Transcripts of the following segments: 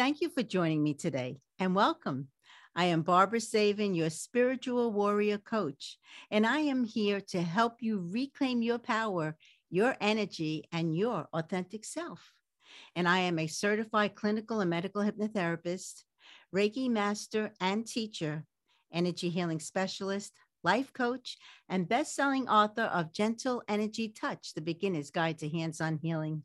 Thank you for joining me today and welcome. I am Barbara Savin, your spiritual warrior coach, and I am here to help you reclaim your power, your energy, and your authentic self. And I am a certified clinical and medical hypnotherapist, Reiki master and teacher, energy healing specialist, life coach, and best-selling author of Gentle Energy Touch: The Beginner's Guide to Hands-on Healing.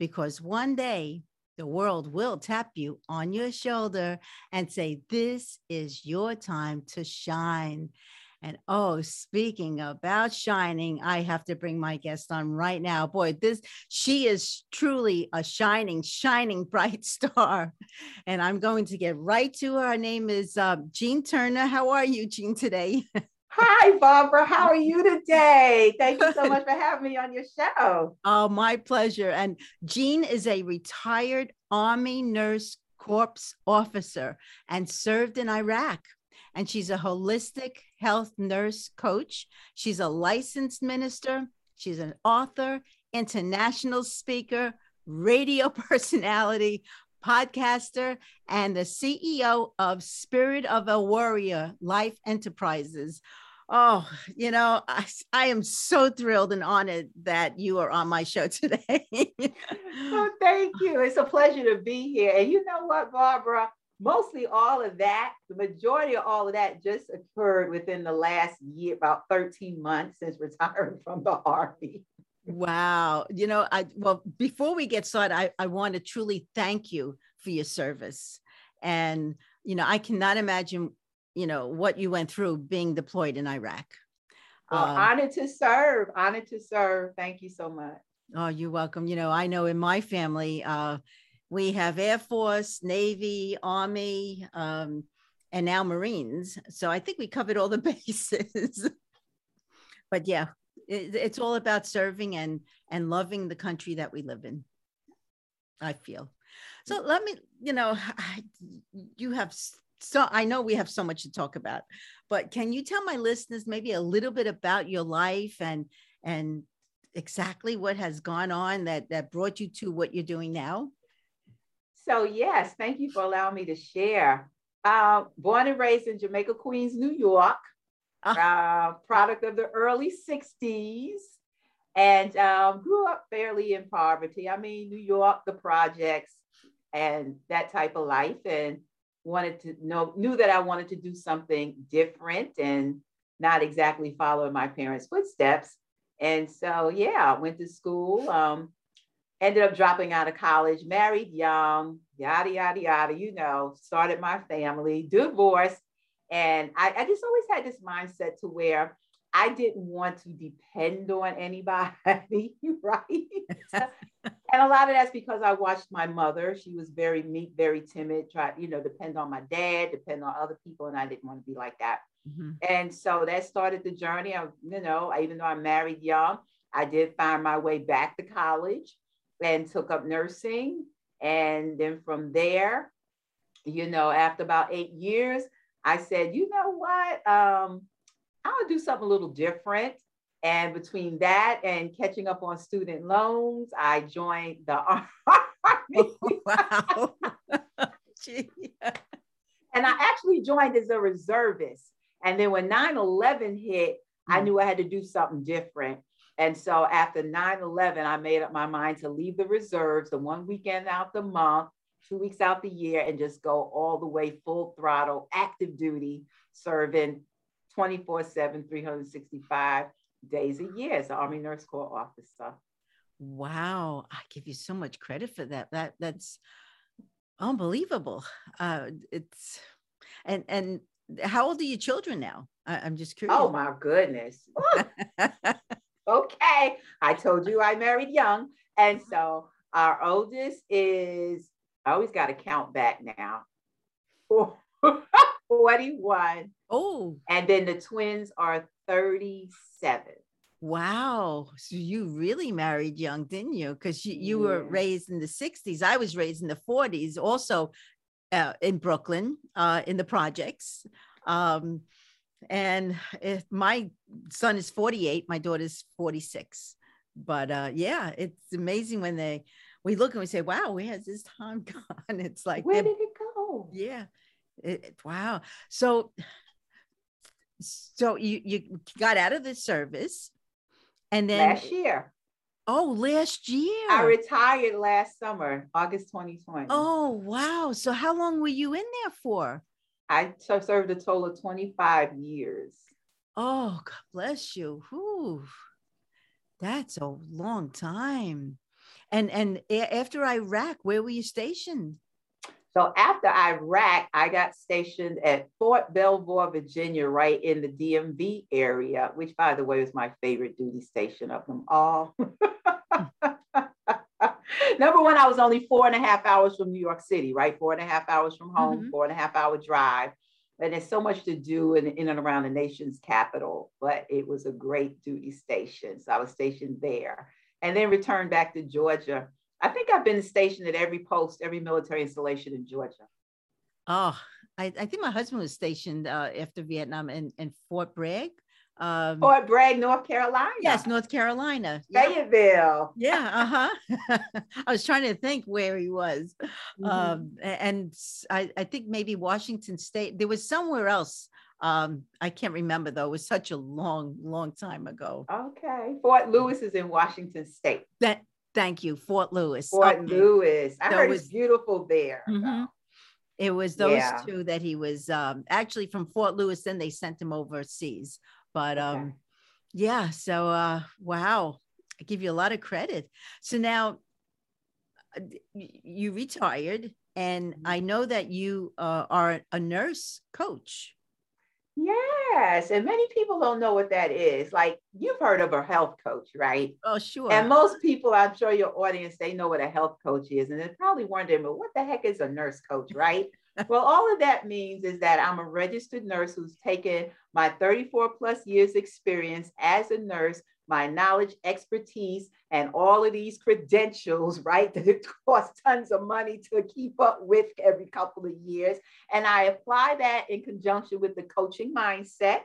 Because one day the world will tap you on your shoulder and say, This is your time to shine. And oh, speaking about shining, I have to bring my guest on right now. Boy, this she is truly a shining, shining bright star. And I'm going to get right to her. Her name is uh, Jean Turner. How are you, Jean, today? Hi, Barbara. How are you today? Thank you so much for having me on your show. Oh, my pleasure. And Jean is a retired Army Nurse Corps officer and served in Iraq. And she's a holistic health nurse coach. She's a licensed minister. She's an author, international speaker, radio personality, podcaster, and the CEO of Spirit of a Warrior Life Enterprises. Oh, you know, I, I am so thrilled and honored that you are on my show today. oh, thank you. It's a pleasure to be here. And you know what, Barbara? Mostly all of that, the majority of all of that just occurred within the last year, about 13 months since retiring from the Army. Wow. You know, I well, before we get started, I, I want to truly thank you for your service. And, you know, I cannot imagine, you know, what you went through being deployed in Iraq. Well, um, honored to serve, honored to serve. Thank you so much. Oh, you're welcome. You know, I know in my family, uh, we have Air Force, Navy, Army, um, and now Marines. So I think we covered all the bases. but yeah, it, it's all about serving and and loving the country that we live in i feel. So let me you know you have so i know we have so much to talk about but can you tell my listeners maybe a little bit about your life and and exactly what has gone on that that brought you to what you're doing now? So yes thank you for allowing me to share. Uh, born and raised in jamaica queens new york uh, product of the early 60s, and um, grew up fairly in poverty. I mean, New York, the projects, and that type of life, and wanted to know, knew that I wanted to do something different and not exactly follow my parents' footsteps. And so, yeah, went to school, um, ended up dropping out of college, married young, yada, yada, yada, you know, started my family, divorced, and I, I just always had this mindset to where I didn't want to depend on anybody, right? and a lot of that's because I watched my mother. She was very meek, very timid, try, you know, depend on my dad, depend on other people, and I didn't want to be like that. Mm-hmm. And so that started the journey of, you know, even though I married young, I did find my way back to college and took up nursing. And then from there, you know, after about eight years, I said, you know what? Um, I'll do something a little different. And between that and catching up on student loans, I joined the Army. Oh, wow. and I actually joined as a reservist. And then when 9 11 hit, I hmm. knew I had to do something different. And so after 9 11, I made up my mind to leave the reserves the one weekend out the month, two weeks out the year, and just go all the way full throttle, active duty, serving 24 7, 365 days a year as an Army Nurse Corps officer. Wow. I give you so much credit for that. That that's unbelievable. Uh, it's and and how old are your children now? I, am just curious. Oh my goodness. okay. I told you I married young. And so our oldest is, I always got to count back now. 41. Oh. And then the twins are 37. Wow. So you really married young, didn't you? Because you, you yeah. were raised in the 60s. I was raised in the 40s, also uh, in Brooklyn, uh, in the projects. Um, and if my son is 48, my daughter's 46. But uh, yeah, it's amazing when they we look and we say, "Wow, where has this time gone?" It's like, where did it go? Yeah, it, wow. So, so you you got out of the service, and then last year. Oh, last year. I retired last summer, August 2020. Oh, wow. So how long were you in there for? I served a total of 25 years. Oh, God bless you. Whew. That's a long time. And and after Iraq, where were you stationed? So after Iraq, I got stationed at Fort Belvoir, Virginia, right in the DMV area, which, by the way, was my favorite duty station of them all. Number one, I was only four and a half hours from New York City, right? Four and a half hours from home, mm-hmm. four and a half hour drive. And there's so much to do in, in and around the nation's capital, but it was a great duty station. So I was stationed there and then returned back to Georgia. I think I've been stationed at every post, every military installation in Georgia. Oh, I, I think my husband was stationed uh, after Vietnam in, in Fort Bragg. Um, Fort Bragg, North Carolina. Yes, North Carolina. Fayetteville. Yeah, uh-huh. I was trying to think where he was. Mm-hmm. Um, and I, I think maybe Washington State. There was somewhere else. Um, I can't remember though. It was such a long, long time ago. Okay. Fort Lewis is in Washington State. That thank you, Fort Lewis. Fort okay. Lewis. I so heard it's beautiful there. Mm-hmm. It was those yeah. two that he was um, actually from Fort Lewis. Then they sent him overseas but okay. um, yeah, so uh, wow, I give you a lot of credit. So now uh, you retired, and mm-hmm. I know that you uh, are a nurse coach. Yes, and many people don't know what that is. Like you've heard of a health coach, right? Oh, sure. And most people, I'm sure your audience, they know what a health coach is, and they're probably wondering, but what the heck is a nurse coach, right? well, all of that means is that I'm a registered nurse who's taken my 34 plus years experience as a nurse, my knowledge, expertise, and all of these credentials, right? That it costs tons of money to keep up with every couple of years. And I apply that in conjunction with the coaching mindset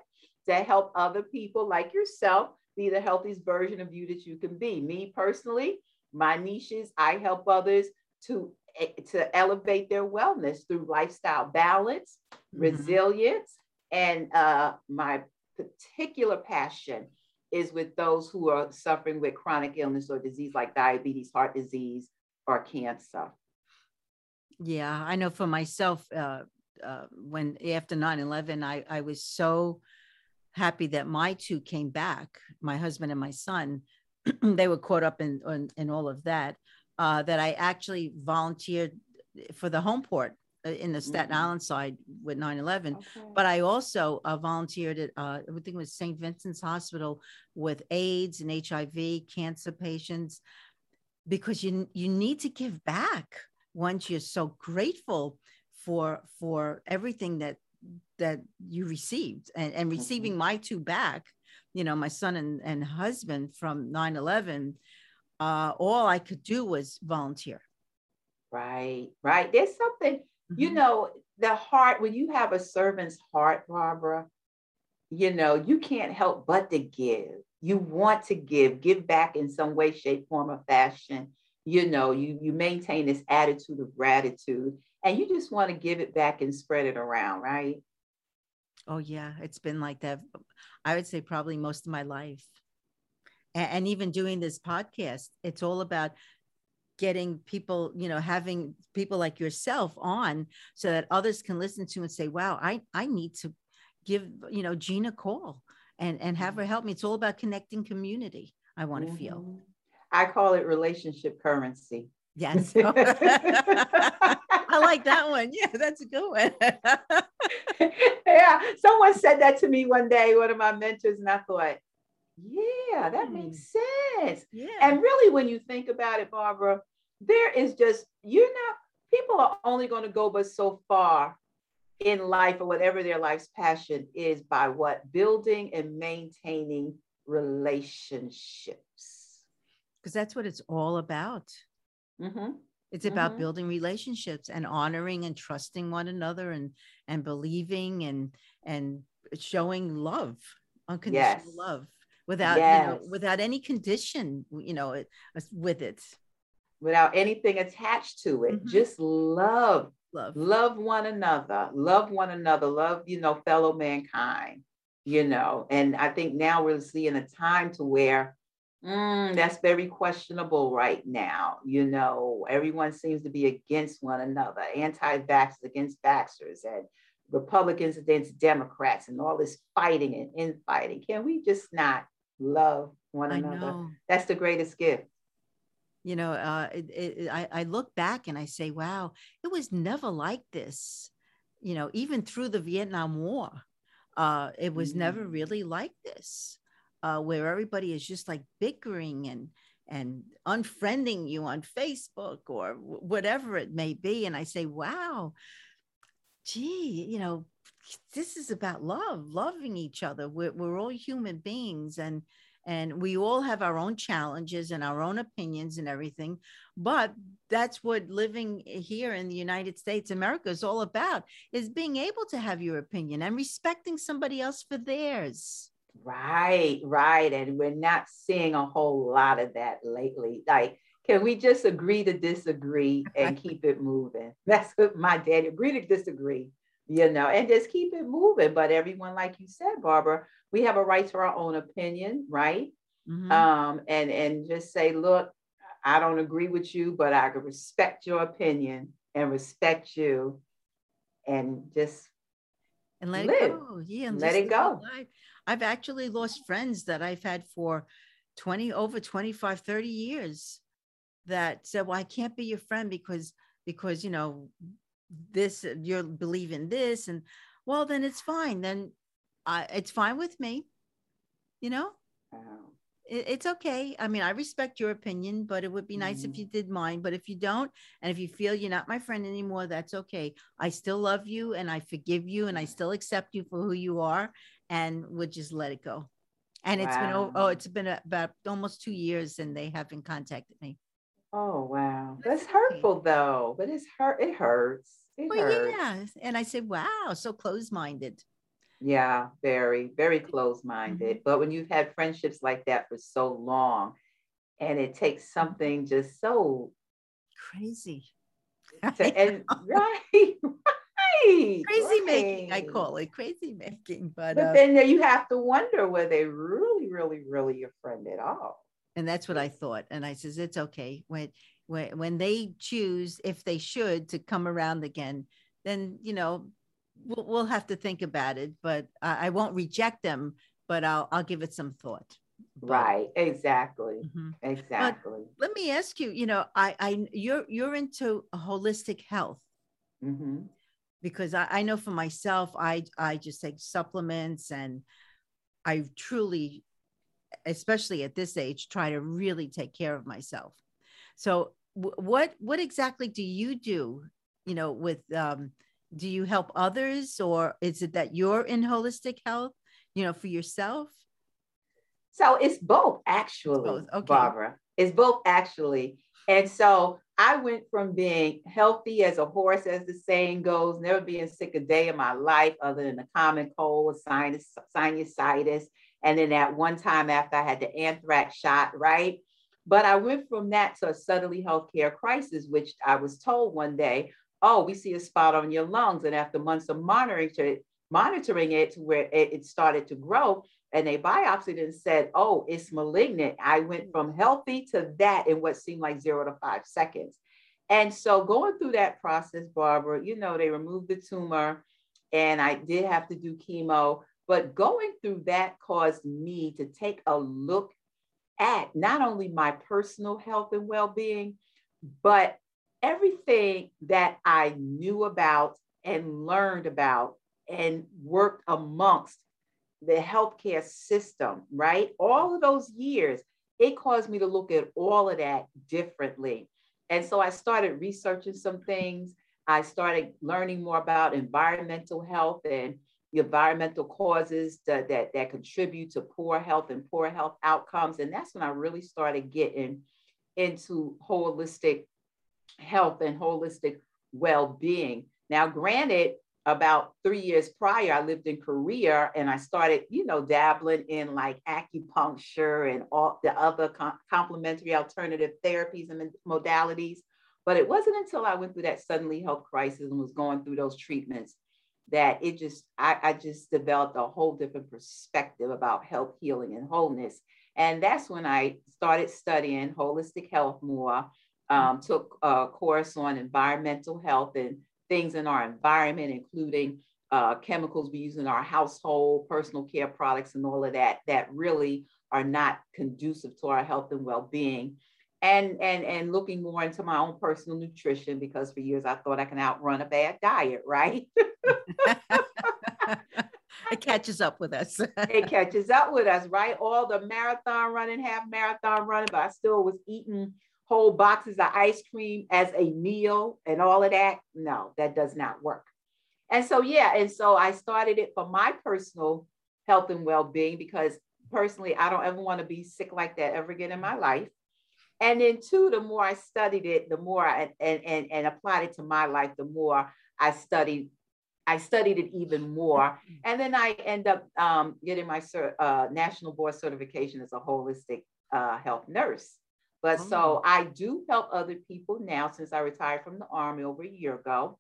to help other people like yourself be the healthiest version of you that you can be. Me personally, my niche is I help others to to elevate their wellness through lifestyle balance, mm-hmm. resilience, and uh, my particular passion is with those who are suffering with chronic illness or disease like diabetes, heart disease, or cancer. Yeah, I know for myself, uh, uh, when after 9 11, I, I was so happy that my two came back, my husband and my son. they were caught up in, in, in all of that uh, that I actually volunteered for the home port in the Staten mm-hmm. Island side with 9 11. Okay. But I also uh, volunteered at, uh, I think it was St. Vincent's Hospital with AIDS and HIV, cancer patients, because you, you need to give back once you're so grateful for for everything that that you received and, and mm-hmm. receiving mm-hmm. my two back you know my son and, and husband from 9-11 uh, all I could do was volunteer. Right, right. There's something, mm-hmm. you know, the heart, when you have a servant's heart, Barbara, you know, you can't help but to give. You want to give, give back in some way, shape, form, or fashion. You know, you you maintain this attitude of gratitude and you just want to give it back and spread it around, right? Oh yeah, it's been like that. I would say probably most of my life and, and even doing this podcast it's all about getting people you know having people like yourself on so that others can listen to and say wow i i need to give you know gina a call and and have her mm-hmm. help me. It's all about connecting community i want to mm-hmm. feel i call it relationship currency. Yes. I like that one. Yeah that's a good one. Yeah someone said that to me one day one of my mentors and i thought yeah, that mm. makes sense. Yeah. And really, when you think about it, Barbara, there is just, you're not, people are only going to go but so far in life or whatever their life's passion is by what? Building and maintaining relationships. Because that's what it's all about. Mm-hmm. It's about mm-hmm. building relationships and honoring and trusting one another and and believing and and showing love, unconditional yes. love without yes. you know without any condition you know with it. Without anything attached to it. Mm-hmm. just love. Love. Love one another. Love one another. Love you know fellow mankind you know. And i think now we're seeing a time to where mm, that's very questionable right now you know. Everyone seems to be against one another anti-vaxxers against vaxxers and republicans against democrats and all this fighting and infighting. Can we just not love one I another. Know. That's the greatest gift. You know, uh, it, it, I, I look back and I say, wow, it was never like this. You know, even through the Vietnam War, uh, it was mm-hmm. never really like this, uh, where everybody is just like bickering and and unfriending you on Facebook or whatever it may be. And I say, wow, gee, you know, this is about love, loving each other. We're, we're all human beings and and we all have our own challenges and our own opinions and everything. But that's what living here in the united states america is all about is being able to have your opinion and respecting somebody else for theirs. Right right. And we're not seeing a whole lot of that lately. Like can we just agree to disagree and keep it moving that's what my daddy agree to disagree you know, and just keep it moving. But everyone, like you said, Barbara, we have a right to our own opinion, right? Mm-hmm. Um, and and just say, look, I don't agree with you, but I can respect your opinion and respect you, and just and let live. it go. Yeah, and let it go. I've actually lost friends that I've had for 20 over 25 30 years that said well i can't be your friend because because you know this you're believing this and well then it's fine. Then uh, it's fine with me you know? It, it's okay. I mean i respect your opinion but it would be nice mm-hmm. if you did mine. But if you don't and if you feel you're not my friend anymore that's okay. I still love you and i forgive you and i still accept you for who you are and would just let it go. And wow. it's been oh, oh it's been about almost two years and they haven't contacted me Oh wow, that's hurtful though. But it's hurt. It hurts. It well, hurts. yeah. And I said, "Wow, so close-minded." Yeah, very, very close-minded. Mm-hmm. But when you've had friendships like that for so long, and it takes something just so crazy, to, and right, right, crazy right. making. I call it crazy making. But, but uh, then you have to wonder were they really, really, really your friend at all? And that's what I thought. And I says, it's okay when when when they choose, if they should, to come around again, then you know we'll, we'll have to think about it. But I, I won't reject them, but I'll I'll give it some thought. But, right. Exactly. Mm-hmm. Exactly. But let me ask you. You know, I I you're you're into holistic health. Mm-hmm. Because I, I know for myself, I I just take supplements and I truly especially at this age, try to really take care of myself. So, w- what what exactly do you do? You know, with um, do you help others, or is it that you're in holistic health? You know, for yourself. So it's both, actually, it's both. Okay. Barbara. It's both actually. And so I went from being healthy as a horse, as the saying goes, never being sick a day in my life other than a common cold, sinus, sinusitis, and then at one time after I had the anthrax shot, right? But I went from that to a suddenly healthcare crisis, which I was told one day, oh, we see a spot on your lungs. And after months of monitoring it, monitoring it to where it, it started to grow, and they biopsied and said, oh, it's malignant. I went from healthy to that in what seemed like zero to five seconds. And so going through that process, Barbara, you know, they removed the tumor and I did have to do chemo, but going through that caused me to take a look at not only my personal health and well being, but everything that I knew about and learned about and worked amongst the healthcare system, right? All of those years, it caused me to look at all of that differently. And so I started researching some things. I started learning more about environmental health and environmental causes that, that, that contribute to poor health and poor health outcomes. And that's when I really started getting into holistic health and holistic well-being. Now, granted, about three years prior, I lived in Korea and I started, you know, dabbling in like acupuncture and all the other com- complementary alternative therapies and modalities. But it wasn't until I went through that suddenly health crisis and was going through those treatments that it just, I, I just developed a whole different perspective about health, healing, and wholeness. And that's when I started studying holistic health more, um, took a course on environmental health and things in our environment, including uh, chemicals we use in our household, personal care products, and all of that, that really are not conducive to our health and well-being. And, and, and looking more into my own personal nutrition because for years I thought I can outrun a bad diet, right? it catches up with us. it catches up with us, right? All the marathon running, half marathon running, but I still was eating whole boxes of ice cream as a meal and all of that. No, that does not work. And so, yeah, and so I started it for my personal health and well being because personally, I don't ever want to be sick like that ever again in my life. And then, two, the more I studied it, the more I and, and, and applied it to my life, the more I studied. I studied it even more. And then I end up um, getting my uh, national board certification as a holistic uh, health nurse. But oh. so I do help other people now since I retired from the Army over a year ago.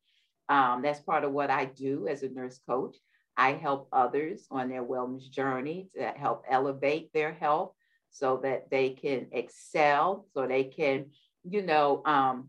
Um, that's part of what I do as a nurse coach. I help others on their wellness journey to help elevate their health so that they can excel, so they can, you know, um,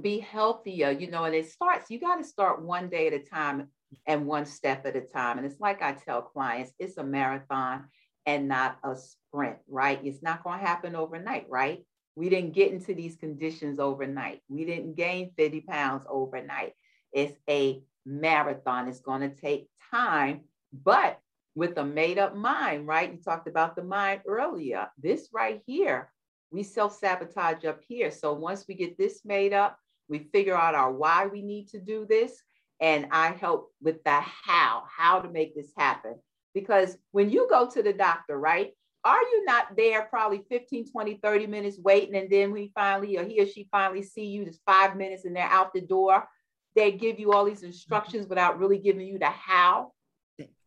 be healthier, you know, and it starts, you got to start one day at a time and one step at a time. And it's like I tell clients, it's a marathon and not a sprint, right? It's not going to happen overnight, right? We didn't get into these conditions overnight. We didn't gain 50 pounds overnight. It's a marathon. It's going to take time, but with a made up mind, right? You talked about the mind earlier. This right here, we self sabotage up here. So once we get this made up, we figure out our why we need to do this. And I help with the how, how to make this happen. Because when you go to the doctor, right? are you not there probably 15 20 30 minutes waiting and then we finally or he or she finally see you just five minutes and they're out the door they give you all these instructions without really giving you the how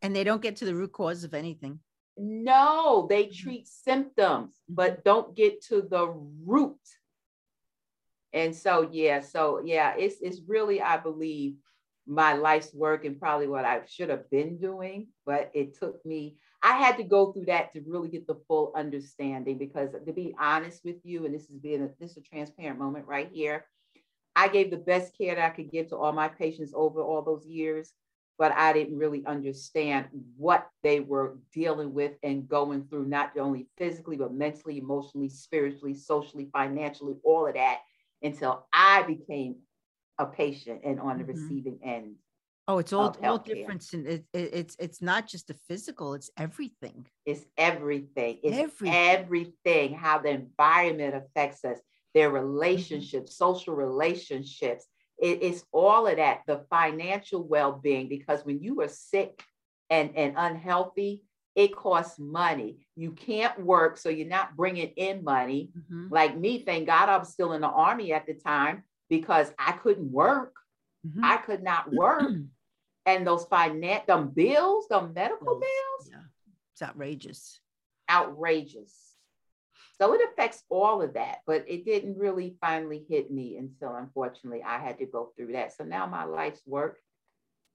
and they don't get to the root cause of anything no they mm-hmm. treat symptoms but don't get to the root and so yeah so yeah it's it's really i believe my life's work and probably what i should have been doing but it took me I had to go through that to really get the full understanding because to be honest with you, and this is being a, this is a transparent moment right here. I gave the best care that I could give to all my patients over all those years, but I didn't really understand what they were dealing with and going through, not only physically, but mentally, emotionally, spiritually, socially, financially, all of that until I became a patient and on the mm-hmm. receiving end Oh, it's all all different. And it, it, it's it's not just the physical; it's everything. It's everything. It's everything. everything. How the environment affects us, their mm-hmm. relationships, mm-hmm. social relationships. It, it's all of that. The financial well-being, because when you are sick and and unhealthy, it costs money. You can't work, so you're not bringing in money. Mm-hmm. Like me, thank God I was still in the army at the time because I couldn't work. Mm-hmm. I could not work. and those finance, them bills, the medical bills. Yeah, it's outrageous. Outrageous. So it affects all of that, but it didn't really finally hit me until unfortunately I had to go through that. So now my life's work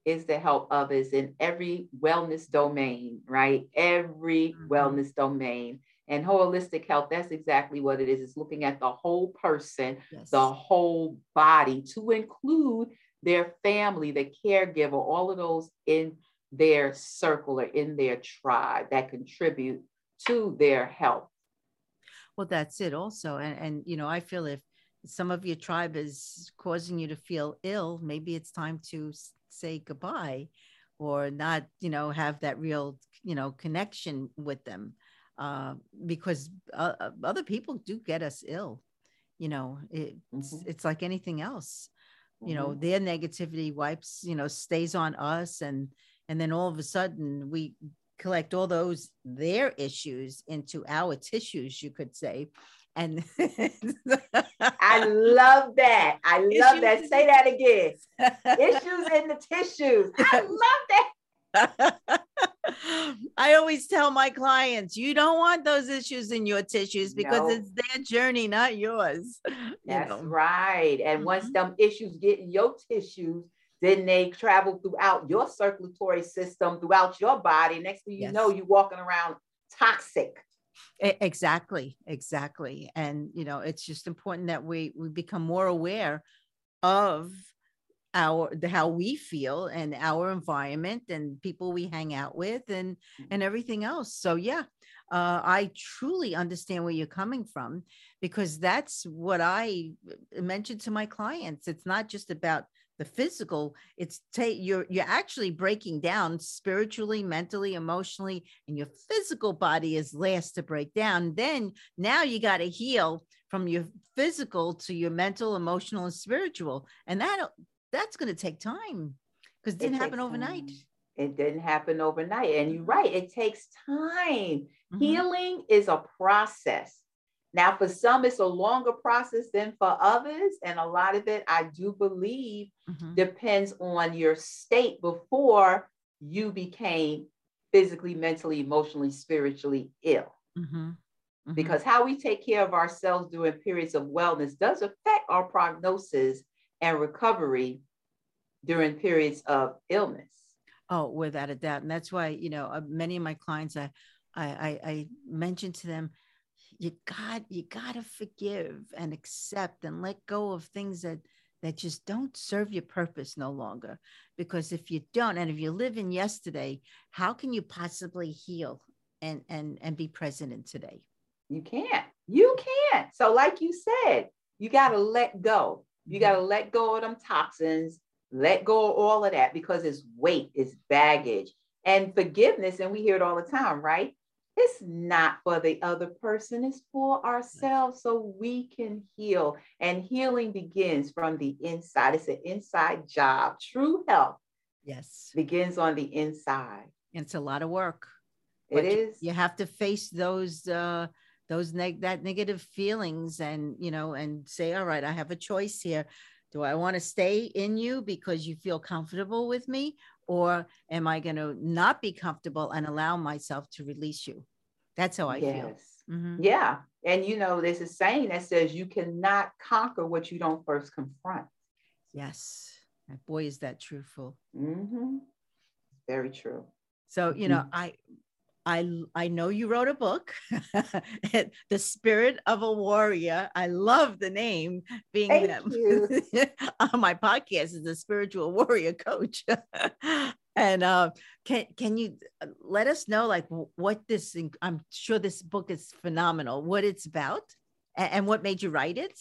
is to help others in every wellness domain, right? Every mm-hmm. wellness domain. And holistic health, that's exactly what it is. It's looking at the whole person, yes. the whole body to include their family, the caregiver, all of those in their circle or in their tribe that contribute to their health. Well, that's it also. And, and you know, I feel if some of your tribe is causing you to feel ill, maybe it's time to say goodbye or not, you know, have that real, you know, connection with them. Uh, because uh, uh other people do get us ill. You know, it's, mm-hmm. it's like anything else. You know, mm-hmm. their negativity wipes, you know, stays on us and and then all of a sudden we collect all those their issues into our tissues you could say and I love that. I love issues that. Say that again. issues in the tissues. I love that. I always tell my clients, you don't want those issues in your tissues because no. it's their journey, not yours. That's know. right. And mm-hmm. once them issues get in your tissues, then they travel throughout your circulatory system, throughout your body. Next thing you yes. know, you're walking around toxic. Exactly, exactly. And you know, it's just important that we we become more aware of our the how we feel and our environment and people we hang out with and mm. and everything else so yeah uh, i truly understand where you're coming from because that's what i uh, mentioned to my clients it's not just about the physical it's take you're you're actually breaking down spiritually mentally emotionally and your physical body is last to break down. Then now you got to heal from your physical to your mental emotional and spiritual. And that that's going to take time because it didn't it happen overnight. time. it didn't happen overnight. And you're right it takes time. Mm-hmm. healing is a process now, for some, it's a longer process than for others. And a lot of it, I do believe, mm-hmm. depends on your state before you became physically, mentally, emotionally, spiritually ill. Mm-hmm. Mm-hmm. Because how we take care of ourselves during periods of wellness does affect our prognosis and recovery during periods of illness. Oh, without a doubt. And that's why, you know, uh, many of my clients, I, I, I, I mentioned to them, you got you got to forgive and accept and let go of things that that just don't serve your purpose no longer. Because if you don't and if you live in yesterday how can you possibly heal and and and be present in today? You can't. You can't. So like you said you got to let go. You mm-hmm. got to let go of them toxins. Let go of all of that because it's weight it's baggage and forgiveness and we hear it all the time right it's not for the other person, it's for ourselves so we can heal. And healing begins from the inside. It's an inside job. True health. Yes. Begins on the inside. And it's a lot of work. It is. You, have to face those uh those neg- that negative feelings and you know and say all right i have a choice here do i want to stay in you because you feel comfortable with me or am I going to not be comfortable and allow myself to release you? That's how I yes. feel. Mm-hmm. Yeah. And you know, there's a saying that says you cannot conquer what you don't first confront. Yes. Boy, is that truthful. Mm-hmm. Very true. So, you know, mm-hmm. I I I know you wrote a book, The Spirit of a Warrior. I love the name being them. on my podcast is the spiritual warrior coach. and uh, can can you uh, let us know like what this I'm sure this book is phenomenal, what it's about and, and what made you write it?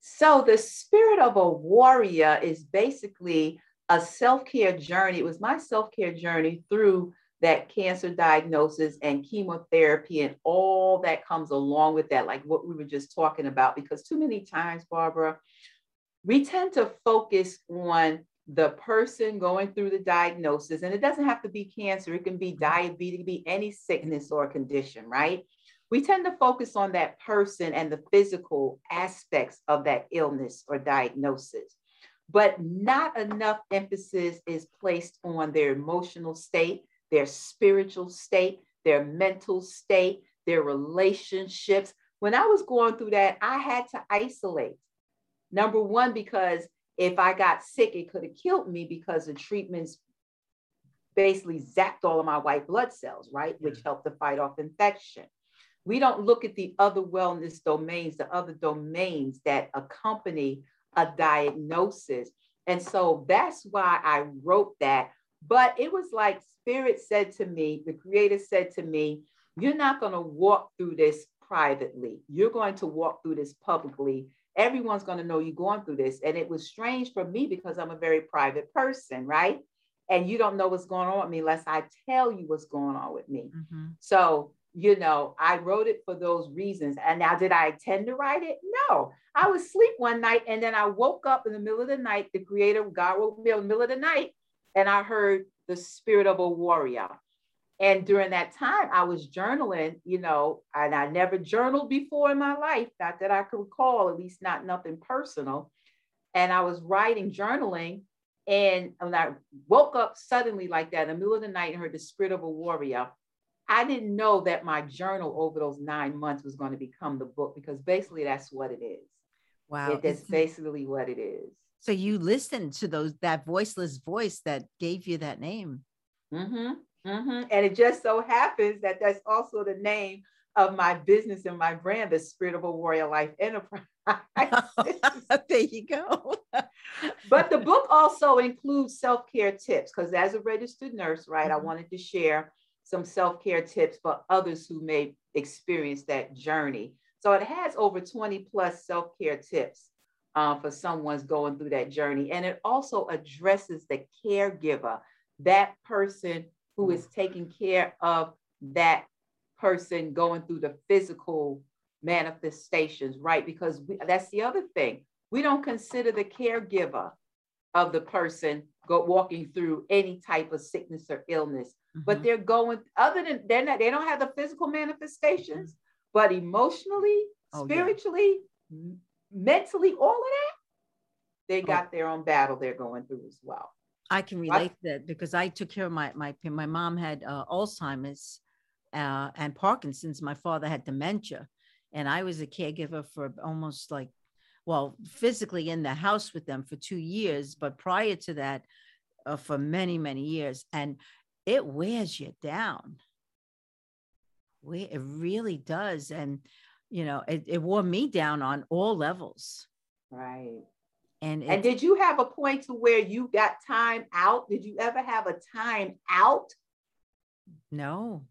So the spirit of a warrior is basically a self-care journey. It was my self-care journey through that cancer diagnosis and chemotherapy and all that comes along with that, like what we were just talking about. Because too many times, Barbara, we tend to focus on the person going through the diagnosis, and it doesn't have to be cancer, it can be mm-hmm. diabetes, it can be any sickness or condition, right? We tend to focus on that person and the physical aspects of that illness or diagnosis but not enough emphasis is placed on their emotional state, their spiritual state, their mental state, their relationships. When I was going through that, I had to isolate. Number one, because if I got sick, it could have killed me because the treatments basically zapped all of my white blood cells, right? Which helped to fight off infection. We don't look at the other wellness domains, the other domains that accompany a diagnosis. And so that's why I wrote that. But it was like Spirit said to me, the Creator said to me, You're not going to walk through this privately. You're going to walk through this publicly. Everyone's going to know you're going through this. And it was strange for me because I'm a very private person, right? And you don't know what's going on with me unless I tell you what's going on with me. Mm-hmm. So you know, I wrote it for those reasons. And now, did I intend to write it? No. I was asleep one night and then I woke up in the middle of the night. The creator, God woke me up in the middle of the night and I heard the spirit of a warrior. And during that time, I was journaling, you know, and I never journaled before in my life, not that I could recall, at least not nothing personal. And I was writing, journaling. And when I woke up suddenly like that in the middle of the night and heard the spirit of a warrior, I didn't know that my journal over those nine months was going to become the book because basically that's what it is. Wow. It, that's basically what it is. So you listened to those that voiceless voice that gave you that name. Mm-hmm. Mm-hmm. And it just so happens that that's also the name of my business and my brand, the Spirit of a Warrior Life Enterprise. there you go. but the book also includes self-care tips because as a registered nurse, right, mm-hmm. I wanted to share some self-care tips for others who may experience that journey. So it has over 20 plus self-care tips uh, for someone's going through that journey. And it also addresses the caregiver, that person who is taking care of that person going through the physical manifestations, right? Because we, that's the other thing. We don't consider the caregiver of the person go walking through any type of sickness or illness mm-hmm. but they're going other than they're not they don't have the physical manifestations mm-hmm. but emotionally oh, spiritually yeah. mentally all of that they got oh. their own battle they're going through as well i can relate to that because i took care of my my my mom had uh, alzheimer's uh, and parkinson's my father had dementia and i was a caregiver for almost like well, physically in the house with them for two years, but prior to that, uh, for many, many years. And it wears you down. We, it really does. And, you know, it, it wore me down on all levels. Right. And, and did you have a point to where you got time out? Did you ever have a time out? No.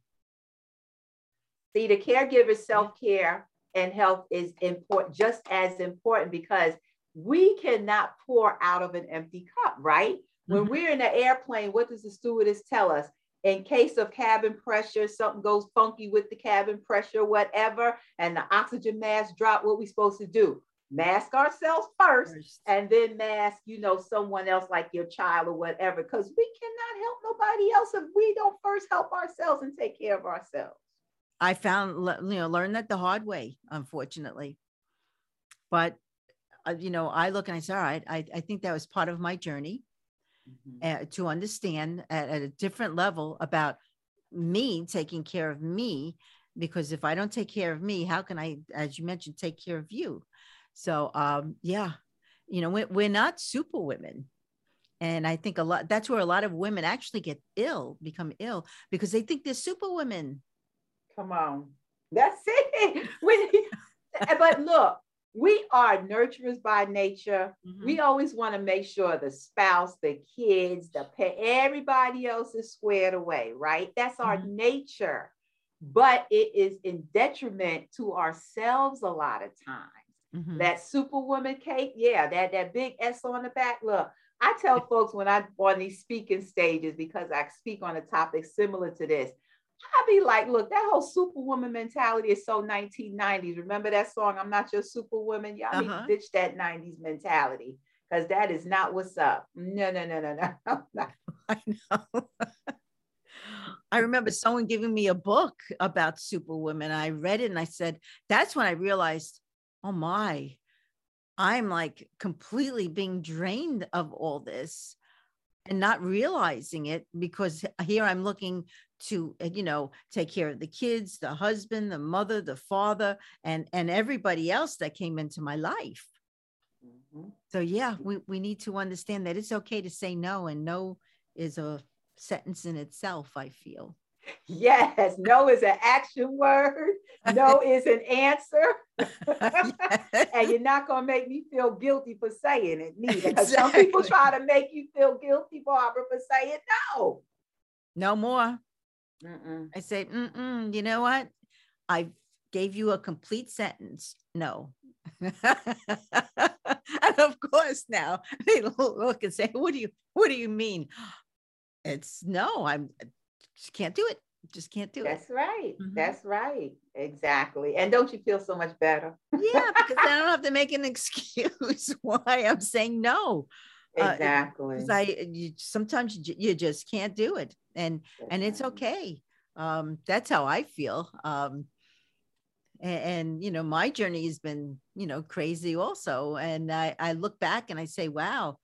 See, the caregiver self care and health is important, just as important because we cannot pour out of an empty cup, right? When mm-hmm. we're in the airplane, what does the stewardess tell us? In case of cabin pressure, something goes funky with the cabin pressure, whatever, and the oxygen mask drop, what we supposed to do? Mask ourselves first, first, and then mask, you know, someone else like your child or whatever, because we cannot help nobody else if we don't first help ourselves and take care of ourselves. I found, you know, learned that the hard way, unfortunately. But, uh, you know, I look and I say, all right, I, I think that was part of my journey mm-hmm. uh, to understand at, at a different level about me taking care of me. Because if I don't take care of me, how can I, as you mentioned, take care of you? So, um, yeah, you know, we're, we're not super women and i think a lot that's where a lot of women actually get ill become ill because they think they're super women Come on. That's it. but look, we are nurturers by nature. Mm-hmm. We always want to make sure the spouse, the kids, the pet, everybody else is squared away, right? That's our mm-hmm. nature. But it is in detriment to ourselves a lot of times. Mm-hmm. That superwoman Kate, yeah, that, that big S on the back. Look, I tell folks when I'm on these speaking stages, because I speak on a topic similar to this, I be like, look, that whole superwoman mentality is so 1990s. Remember that song, I'm Not Your Superwoman? Y'all uh-huh. need to uh-huh. ditch that 90s mentality because that is not what's up. No, no, no, no, no. I know. I remember someone giving me a book about superwomen. I read it and I said, that's when I realized, oh my, I'm like completely being drained of all this and not realizing it because here I'm looking to uh, you know take care of the kids the husband the mother the father and and everybody else that came into my life Mm-hmm. So yeah, we, we need to understand that it's okay to say no, and no is a sentence in itself, I feel. Yes, no is an action word. No is an answer. and you're not going to make me feel guilty for saying it neither. Because exactly. some people try to make you feel guilty, Barbara, for saying no. No more. Mm-mm. I say, Mm-mm, you know what? I gave you a complete sentence. No. and of course now they look and say, What do you what do you mean? It's no, I'm just can't do it. Just can't do That's it. That's right. Mm-hmm. That's right. Exactly. And don't you feel so much better? yeah, because I don't have to make an excuse why I'm saying no. Uh, exactly. Because uh, I you, sometimes you, just can't do it, and that's and it's okay. Um, that's how I feel. Um, and, and, you know my journey has been you know crazy also, and I I look back and I say, wow,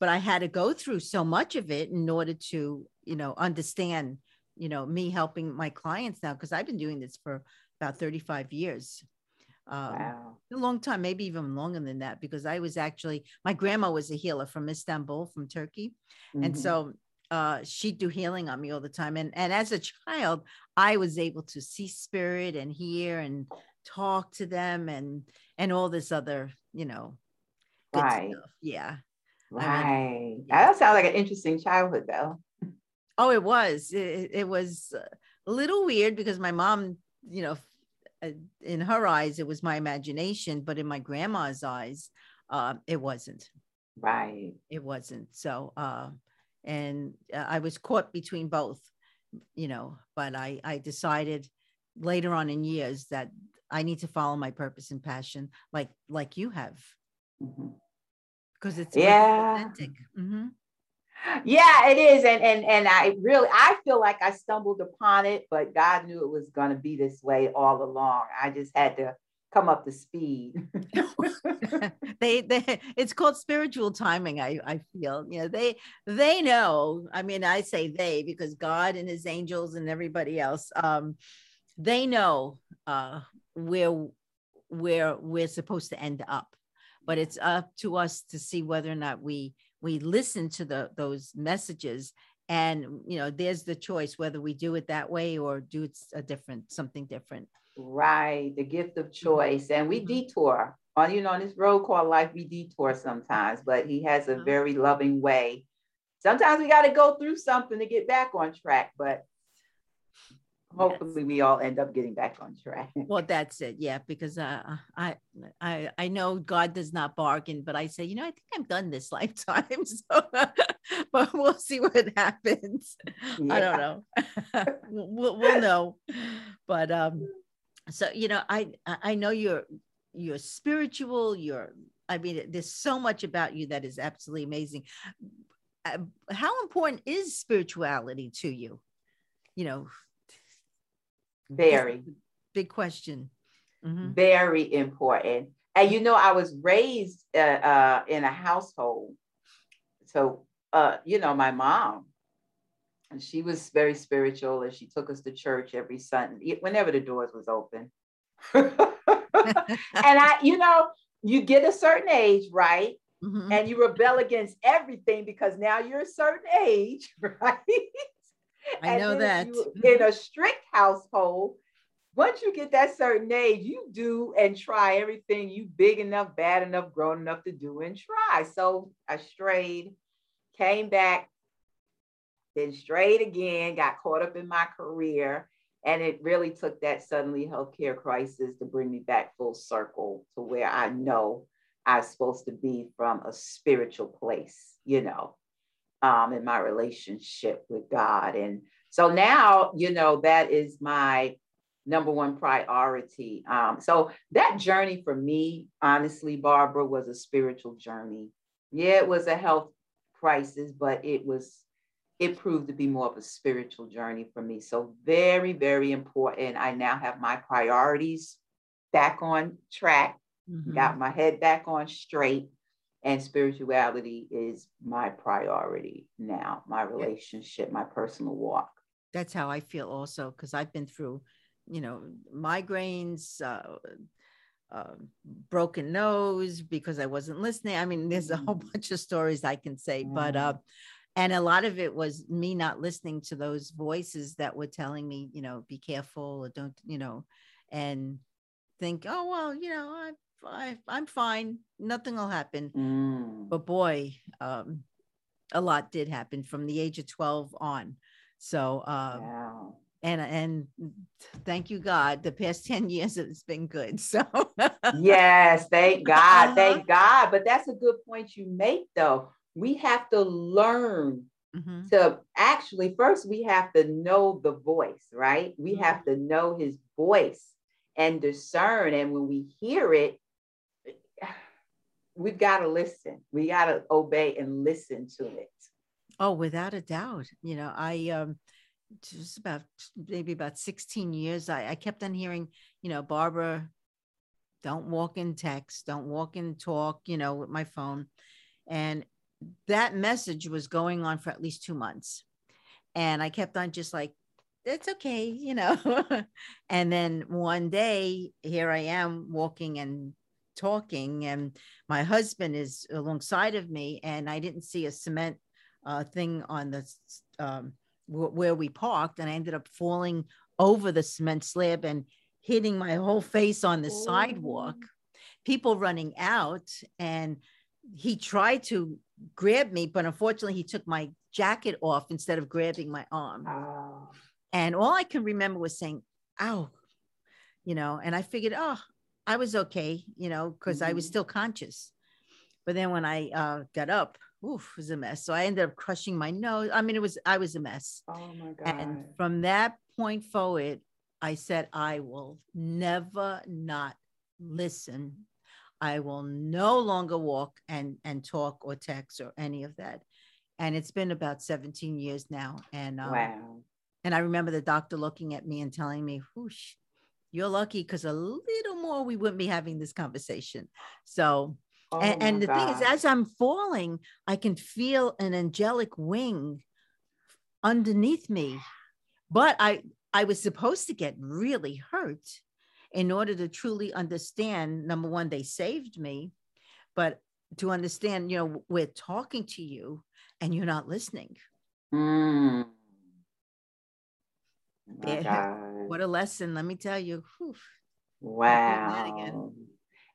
but I had to go through so much of it in order to you know understand you know me helping my clients now because i've been doing this for about 35 years um, wow. a long time maybe even longer than that because i was actually my grandma was a healer from istanbul from turkey mm-hmm. and so uh, she'd do healing on me all the time and and as a child i was able to see spirit and hear and talk to them and and all this other you know right stuff. yeah right I mean, yeah. that sounds like an interesting childhood though Oh, it was. It, it was a little weird because my mom, you know, uh, in her eyes, it was my imagination, but in my grandma's eyes, uh, it wasn't. Right. It wasn't. So, uh, and uh, I was caught between both, you know, but I, I decided later on in years that I need to follow my purpose and passion like, like you have. Mm-hmm because it's yeah. authentic. Mm-hmm yeah it is and and and i really i feel like i stumbled upon it but god knew it was going to be this way all along. I just had to come up to speed. They they it's called spiritual timing i i feel. You know they they know. I mean i say they because god and his angels and everybody else um they know uh where where we're supposed to end up. But it's up to us to see whether or not we we listen to the those messages and you know there's the choice whether we do it that way or do it a different something different right the gift of mm-hmm. choice and we mm-hmm. detour on you know on this road called life we detour sometimes but he has a uh-huh. very loving way sometimes we got to go through something to get back on track but hopefully yes. we all end up getting back on track. Well that's it. Yeah because uh, i i i know god does not bargain but i say you know i think i'm done this lifetime so but we'll see what happens. Yeah. i don't know. We'll, we'll know. But um so you know i i know you're you're spiritual you're i mean there's so much about you that is absolutely amazing. Uh, how important is spirituality to you? You know very. Big question. Mm-hmm. Very important. And you know, I was raised uh, uh, in a household. So, uh, you know, my mom, and she was very spiritual and she took us to church every Sunday, whenever the doors was open. and I, you know, you get a certain age, right? Mm-hmm. And you rebel against everything because now you're a certain age, right? I know that. in a strict household, once you get that certain age, you do and try everything you big enough, bad enough, grown enough to do and try. So I strayed, came back, then strayed again, got caught up in my career. And it really took that suddenly healthcare crisis to bring me back full circle to where I know I'm supposed to be from a spiritual place, you know, um, in my relationship with God. And so now, you know, that is my number one priority. Um, so that journey for me, honestly, Barbara, was a spiritual journey. Yeah, it was a health crisis, but it was it proved to be more of a spiritual journey for me. So very, very important. I now have my priorities back on track, mm-hmm. got my head back on straight. And spirituality is my priority now, my relationship, my personal walk. That's how I feel also, because I've been through you know, migraines, uh, uh, broken nose because I wasn't listening. I mean, there's a whole Mm. bunch of stories I can say, but uh, and a lot of it was me not listening to those voices that were telling me, you know, be careful or don't, you know, and think, oh well, you know, I, I'm fine, nothing will happen. Mm. But boy, um, a lot did happen from the age of 12 on. So um, Wow. and and thank you God, the past 10 years it's been good. So yes, thank God, Uh-huh. thank God. But that's a good point you make, though. We have to learn Mhm. to actually, first, we have to know the voice, right? We have to know his voice and discern. And when we hear it, we've got to listen. We got to obey and listen to it. Oh, without a doubt. You know, I um just about maybe about 16 years, I, I kept on hearing, you know, Barbara, don't walk in text, don't walk in talk, you know, with my phone. And that message was going on for at least two months. And I kept on just like, it's okay, you know. and then one day, here I am walking and talking, and my husband is alongside of me, and I didn't see a cement uh, thing on the um, wh- where we parked, and I ended up falling over the cement slab and hitting my whole face on the sidewalk. People running out, and he tried to grab me, but unfortunately, he took my jacket off instead of grabbing my arm. Oh, And all I can remember was saying, ow, you know, and I figured, oh, I was okay, you know, because I was Mhm. still conscious. But then when I uh, got up, oof, it was a mess. So I ended up crushing my nose. I mean, it was, I was a mess. oh my God. And from that point forward, I said, I will never not listen. I will no longer walk and and talk or text or any of that. And it's been about 17 years now. And um, wow. and I remember the doctor looking at me and telling me, whoosh, you're lucky because a little more we wouldn't be having this conversation. So, Oh and, and the thing is, as I'm falling, I can feel an angelic wing underneath me. But I I was supposed to get really hurt in order to truly understand number one, they saved me, but to understand, you know, we're talking to you and you're not listening. Mm. What a lesson, let me tell you. Whew. Wow.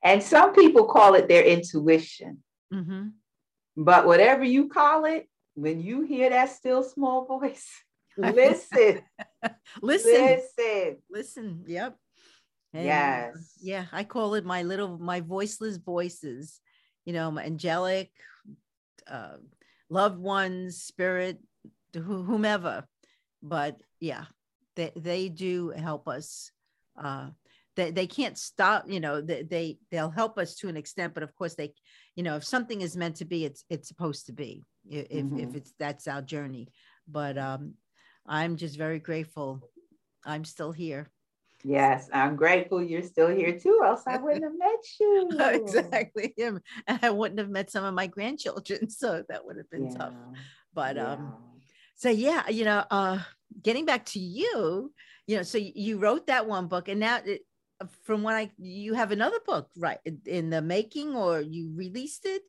And some people call it their intuition, Mhm. but whatever you call it, when you hear that still small voice, listen, Listen, listen. listen. Yep. And, Yes. yeah, I call it my little my voiceless voices. You know, my angelic, uh, loved ones, spirit, wh- whomever. But yeah, they they do help us. Uh, they, they can't stop you know they, they they'll help us to an extent but of course they you know if something is meant to be it's it's supposed to be if if Mhm. it's that's our journey but um i'm just very grateful i'm still here Yes, I'm grateful you're still here too, else I wouldn't have met you. exactly and i wouldn't have met some of my grandchildren so that would have been Yeah. tough but yeah. um so yeah you know uh getting back to you you know so you wrote that one book and now it, from what i you have another book right in- the making or you released it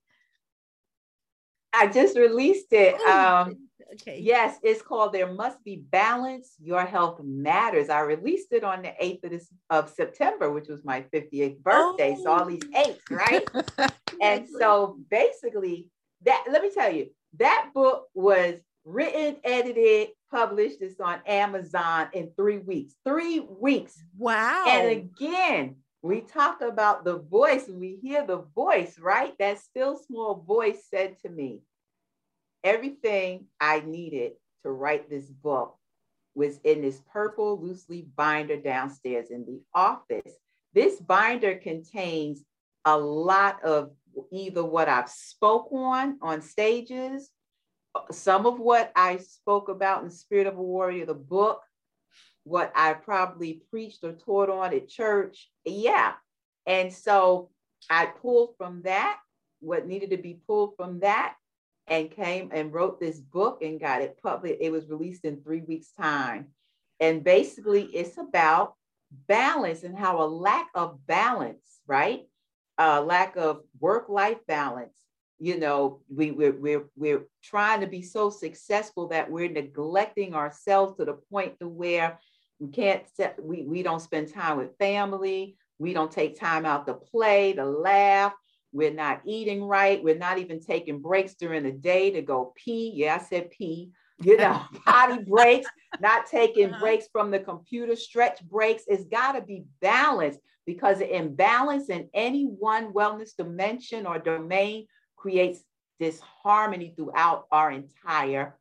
I just released it. Oh, Um, okay Yes, it's called There Must Be Balance. Your Health Matters. I released it on the 8th of, this, of September, which was my 58th birthday. So all these eights, right? and so basically, that let me tell you, that book was written, edited, published. It's on Amazon in three weeks. Three weeks. wow And again, we talk about the voice and we hear the voice, right? That still small voice said to me, everything I needed to write this book was in this purple loose leaf binder downstairs in the office. This binder contains a lot of either what I've spoke on on stages, some of what I spoke about in Spirit of a Warrior, the book, what I probably preached or taught on at church. Yeah. And so I pulled from that what needed to be pulled from that and came and wrote this book and got it published. It was released in three weeks' time. And basically, it's about balance and how a lack of balance, right? A lack of work-life balance. You know, we, we're, we're, we're trying to be so successful that we're neglecting ourselves to the point to where we can't, we, we don't spend time with family. We don't take time out to play, to laugh. We're not eating right. We're not even taking breaks during the day to go pee. Yeah, I said pee. You know, potty breaks, not taking uh-huh. breaks from the computer, stretch breaks. It's got to be balanced because imbalance in any one wellness dimension or domain creates disharmony throughout our entire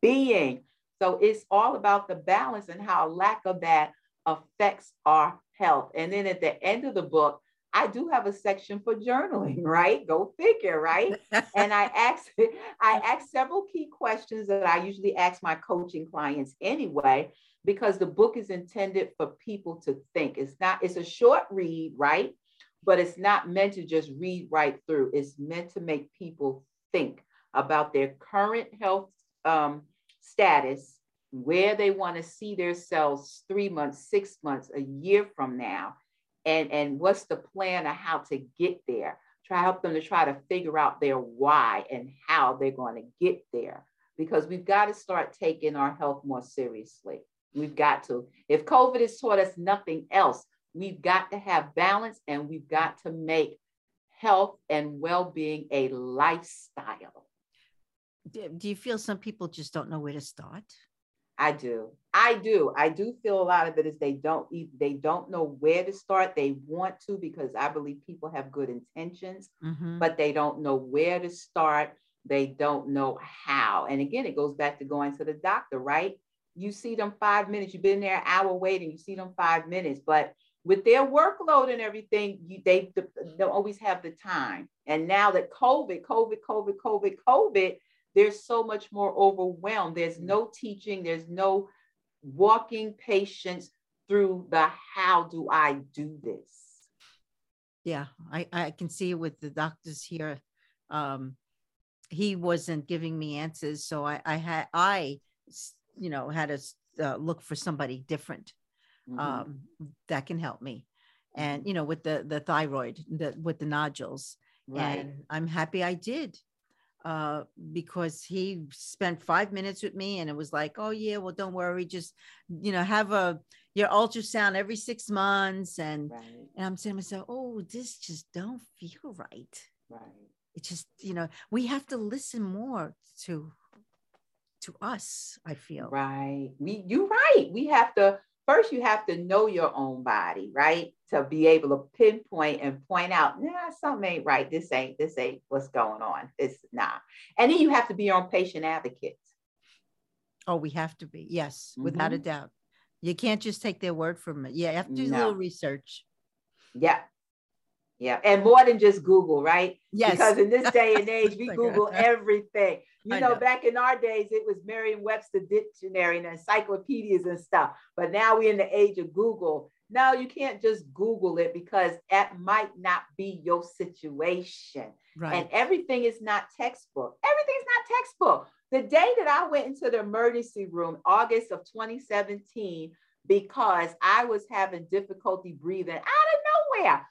being. So it's all about the balance and how lack of that affects our health. And then at the end of the book, I do have a section for journaling, right? Go figure, right? and I asked I asked several key questions that I usually ask my coaching clients anyway, because the book is intended for people to think. It's not, it's a short read, right? But it's not meant to just read right through. It's meant to make people think about their current health um, status, where they want to see themselves three months, six months, a year from now, and, and what's the plan of how to get there. Try help them to try to figure out their why and how they're going to get there. Because we've got to start taking our health more seriously. We've got to. If COVID has taught us nothing else, we've got to have balance and we've got to make health and well-being a lifestyle. Do you feel some people just don't know where to start? I do. I do. I do feel a lot of it is they don't they don't know where to start. They want to because I believe people have good intentions, mm-hmm. but they don't know where to start. They don't know how. And again, it goes back to going to the doctor, right? You see them five minutes. You've been there an hour waiting. You see them five minutes, but with their workload and everything, you, they don't always have the time. And now that COVID, COVID, COVID, COVID, COVID, there's so much more overwhelmed. There's no teaching, there's no walking patients through the how do I do this? Yeah, I, I can see with the doctors here. Um, he wasn't giving me answers. So I, I had, I, you know, had to uh, look for somebody different mm-hmm. um, that can help me. And, mm-hmm. you know, with the, the thyroid, the, with the nodules. Right. And I'm happy I did uh, because he spent five minutes with me and it was like, oh yeah, well, don't worry, just you know, have a your ultrasound every six months. And right. and I'm saying to myself, oh, this just don't feel right. Right. It just, you know, we have to listen more to to us, I feel. Right. We you're right. We have to first you have to know your own body, right? To be able to pinpoint and point out, nah, something ain't right. This ain't, this ain't what's going on. It's nah. And then you have to be your own patient advocate. Oh, we have to be, yes, mm-hmm. without a mm-hmm. doubt. You can't just take their word from it. Yeah, you have to do no. a little research. Yeah. Yeah. And more than just Google, right? Yes. Because in this day and age, we Google everything. You know, know, back in our days, it was Merriam-Webster dictionary and encyclopedias and stuff. But now we're in the age of Google. No, you can't just Google it because that might not be your situation. Right. And everything is not textbook. Everything's not textbook. The day that I went into the emergency room, August of 2017, because I was having difficulty breathing out of nowhere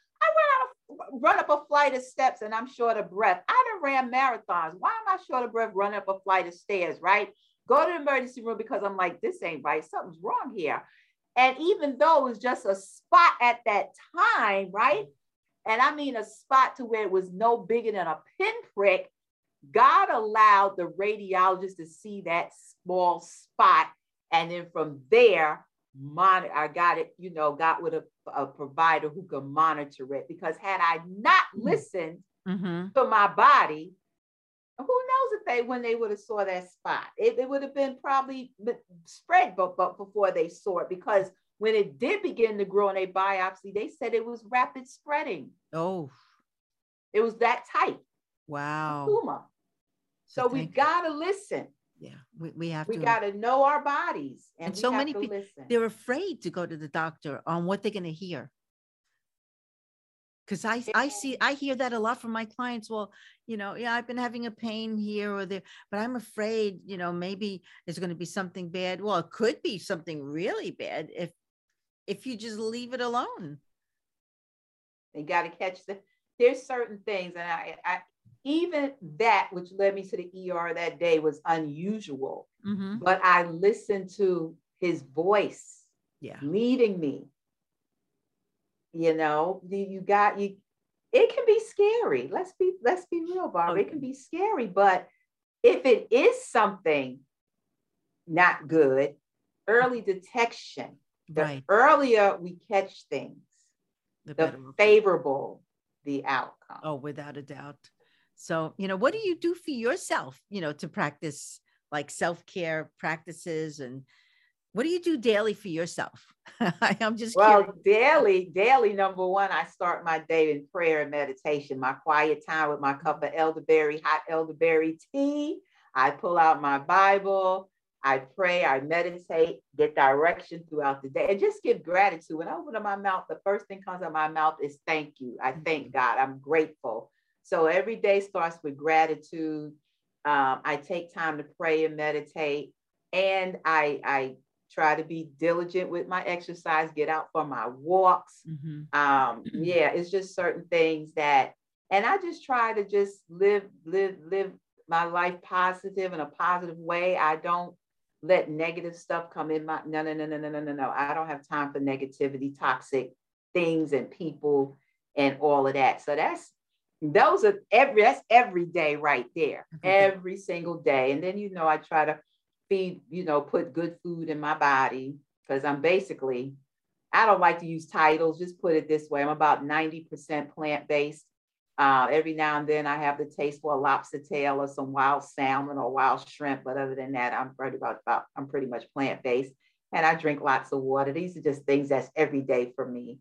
run up a flight of steps and I'm short of breath. I done ran marathons. Why am I short of breath running up a flight of stairs, right? Go to the emergency room because I'm like, this ain't right. Something's wrong here. And even though it was just a spot at that time, right? And I mean a spot to where it was no bigger than a pinprick, God allowed the radiologist to see that small spot. And then from there, monitor. I got it, you know, got with a, a provider who could monitor it. Because had I not mm. listened mm-hmm. to my body, who knows if they when they would have saw that spot, it, it would have been probably spread, but, but before they saw it, because when it did begin to grow in a biopsy, they said it was rapid spreading. Oh, it was that tight. Wow. Tumor. So, so we got to listen yeah we, we have we to we got to know our bodies and, and so many people they're afraid to go to the doctor on what they're going to hear because I, I see i hear that a lot from my clients well you know yeah i've been having a pain here or there but i'm afraid you know maybe there's going to be something bad well it could be something really bad if if you just leave it alone. They got to catch the. There's certain things, and I, I even that which led me to the ER that day was unusual. Mm-hmm. But I listened to his voice, yeah, leading me. You know, you got you. It can be scary. Let's be let's be real, Bob. Okay. It can be scary, but if it is something not good, early detection. The right. earlier we catch things, the, the favorable the outcome. Oh, without a doubt. So, you know, what do you do for yourself, you know, to practice like self care practices and what do you do daily for yourself? I'm just well, curious. daily, daily. Number one, I start my day in prayer and meditation, my quiet time with my cup mm-hmm. of elderberry, hot elderberry tea. I pull out my Bible. I pray, I meditate, get direction throughout the day, and just give gratitude. When I open up my mouth, the first thing comes out of my mouth is thank you. I thank mm-hmm. God. I'm grateful. So every day starts with gratitude. Um, I take time to pray and meditate, and I I try to be diligent with my exercise, get out for my walks. Mm-hmm. Um, yeah, it's just certain things that, and I just try to just live, live, live my life positive in a positive way. I don't let negative stuff come in my no, no, no, no, no, no, no, no. I don't have time for negativity, toxic things and people and all of that. So that's those are every that's every day right there every single day. And then you know i try to feed you know put good food in my body because i'm basically i don't like to use titles just put it this way i'm about 90% plant-based. Uh, every now and then i have the taste for a lobster tail or some wild salmon or wild shrimp but other than that i'm pretty about, about i'm pretty much plant-based. And i drink lots of water. These are just things that's every day for me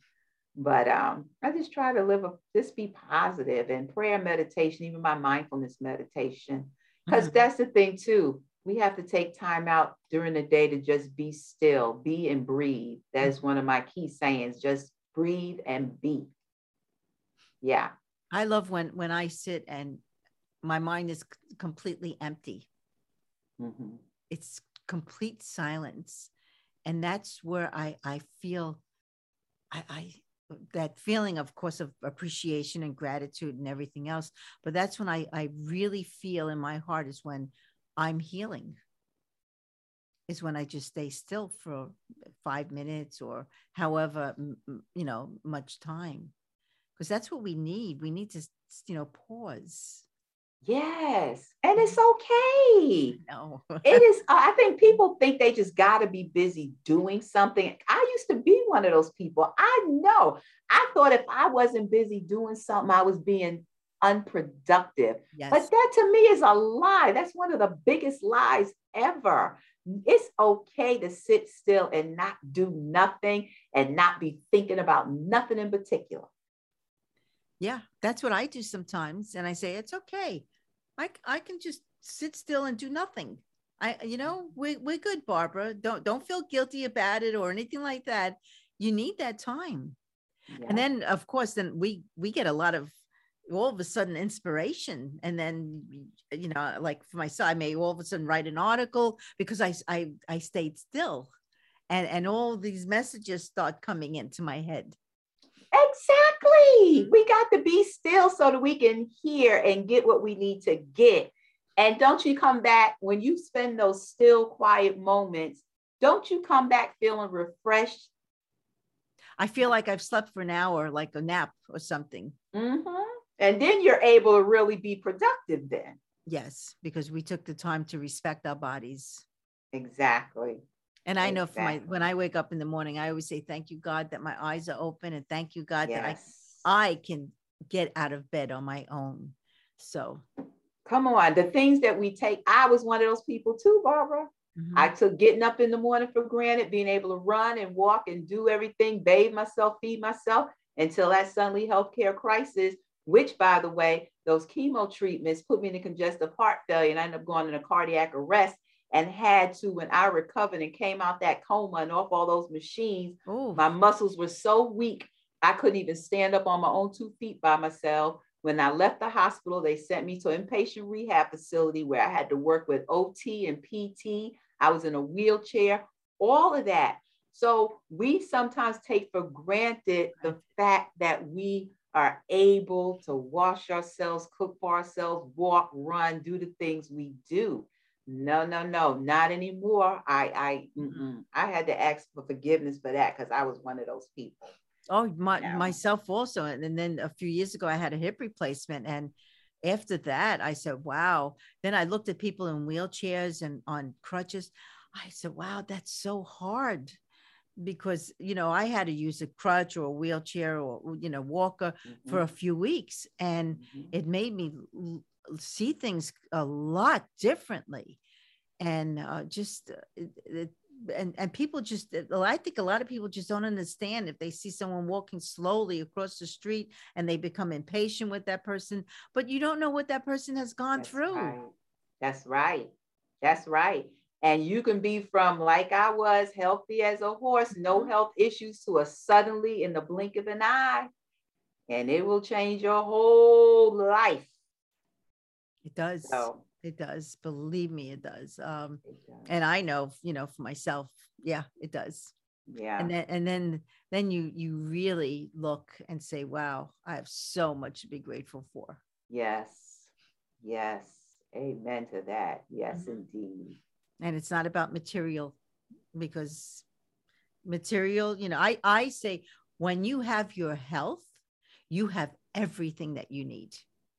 but um, I just try to live a just be positive and prayer meditation, even my mindfulness meditation. Because mm-hmm. that's the thing too. We have to take time out during the day to just be still, be and breathe. That is one of my key sayings. Just breathe and be. Yeah. I love when when I sit and my mind is completely empty. Mm-hmm. It's complete silence. And that's where I I feel I, I that feeling of course of appreciation and gratitude and everything else but that's when i i really feel in my heart is when i'm healing is when i just stay still for 5 minutes or however you know much time because that's what we need we need to you know pause Yes. And it's mm-hmm. okay. No. it is. I think people think they just got to be busy doing something. I used to be one of those people. I know. I thought if I wasn't busy doing something, I was being unproductive. Yes. But that to me is a lie. That's one of the biggest lies ever. It's okay to sit still and not do nothing and not be thinking about nothing in particular. Yeah, that's what I do sometimes. And I say, it's okay. I, I can just sit still and do nothing. I, you know, we, we're good, Barbara. Don't, don't feel guilty about it or anything like that. You need that time. Yeah. And then of course, then we, we get a lot of all of a sudden inspiration and then you know like for myself i may all of a sudden write an article because i i, I stayed still and and all these messages start coming into my head Exactly. We got to be still so that we can hear and get what we need to get. And don't you come back when you spend those still quiet moments, don't you come back feeling refreshed? I feel like I've slept for an hour, like a nap or something. Mm-hmm. And then you're able to really be productive then. Yes, because we took the time to respect our bodies. Exactly. And I know for my when I wake up in the morning, I always say, Thank you, God, that my eyes are open, and thank you, God, yes. that I I can get out of bed on my own. So come on, the things that we take. I was one of those people too, Barbara. Mm-hmm. I took getting up in the morning for granted, being able to run and walk and do everything, bathe myself, feed myself until that suddenly healthcare crisis, which by the way, those chemo treatments put me in a congestive heart failure and I ended up going in a cardiac arrest and had to when I recovered and came out that coma and off all those machines, Ooh. my muscles were so weak I couldn't even stand up on my own two feet by myself. When I left the hospital, they sent me to an inpatient rehab facility where I had to work with OT and PT. I was in a wheelchair, all of that. So we sometimes take for granted the fact that we are able to wash ourselves, cook for ourselves, walk, run, do the things we do. No, no, no, not anymore. I, I, mm-hmm. mm-mm. I had to ask for forgiveness for that because I was one of those people. Oh, my, yeah. myself also. And, and then a few years ago, I had a hip replacement, and after that, I said, "Wow." Then I looked at people in wheelchairs and on crutches. I said, "Wow, that's so hard." because you know I had to use a crutch or a wheelchair or you know walker mm-hmm. for a few weeks and mm-hmm. it made me see things a lot differently and uh, just uh, it, it, and and people just uh, i think a lot of people just don't understand if they see someone walking slowly across the street and they become impatient with that person but you don't know what that person has gone that's through right. that's right that's right and you can be from like i was healthy as a horse no mm-hmm. health issues to a suddenly in the blink of an eye and it will change your whole life it does. So, it does. Believe me, it does. Um, it does. And I know, you know, for myself, yeah, it does. Yeah. And then, and then, then you you really look and say, "Wow, I have so much to be grateful for." Yes. Yes. Amen to that. Yes, mm-hmm. indeed. And it's not about material, because material, you know, I I say when you have your health, you have everything that you need.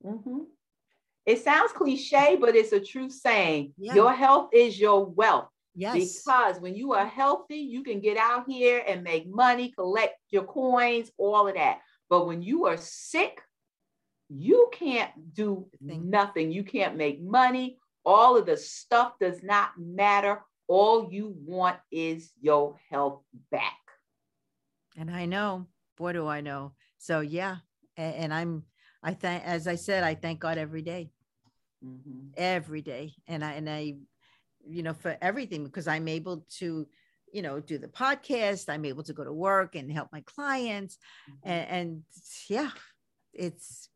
Mm-hmm. It sounds cliche, but it's a true saying. Yeah. Your health is your wealth. Yes. Because when you are healthy, you can get out here and make money, collect your coins, all of that. But when you are sick, you can't do nothing. You can't make money. All of the stuff does not matter. All you want is your health back. And I know, boy, do I know. So, yeah. And, and I'm, I thank, as I said, I thank God every day mm-hmm. every day and i and i you know for everything because i'm able to you know do the podcast i'm able to go to work and help my clients mm-hmm. and, and yeah it's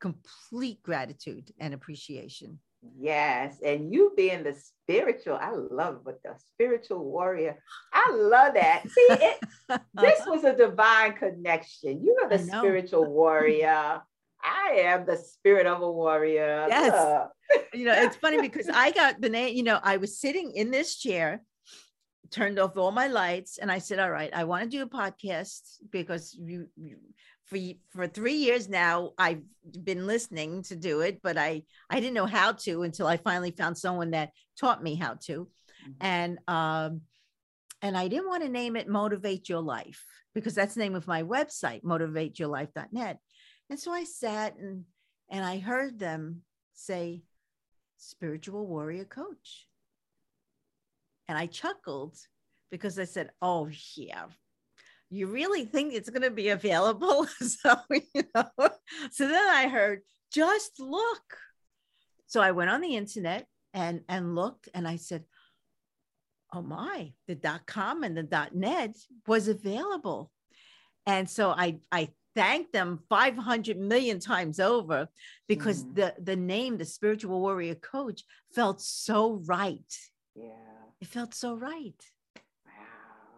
complete gratitude and appreciation Yes, and you being the spiritual, I love what the spiritual warrior. I love that. See, it, this was a divine connection. You are the spiritual warrior. I am the spirit of a warrior. Yes. you know, it's funny because I got the name, you know, I was sitting in this chair, turned off all my lights, and I said, All right, I want to do a podcast because you, you for for three years now I've been listening to do it, but I I didn't know how to until I finally found someone that taught me how to. Mm-hmm. And um and I didn't want to name it Motivate Your Life because that's the name of my website, motivateyourlife.net. And so I sat and and I heard them say, spiritual warrior coach. And I chuckled because I said, Oh, yeah, you really think it's going to be available? so, you know, so then I heard, just look. So I went on the internet and and looked and I said, Oh my, the dot com and the dot net was available. And so I I thank them 500 million times over because mm. the the name the spiritual warrior coach felt so right. Yeah. It felt so right. Wow.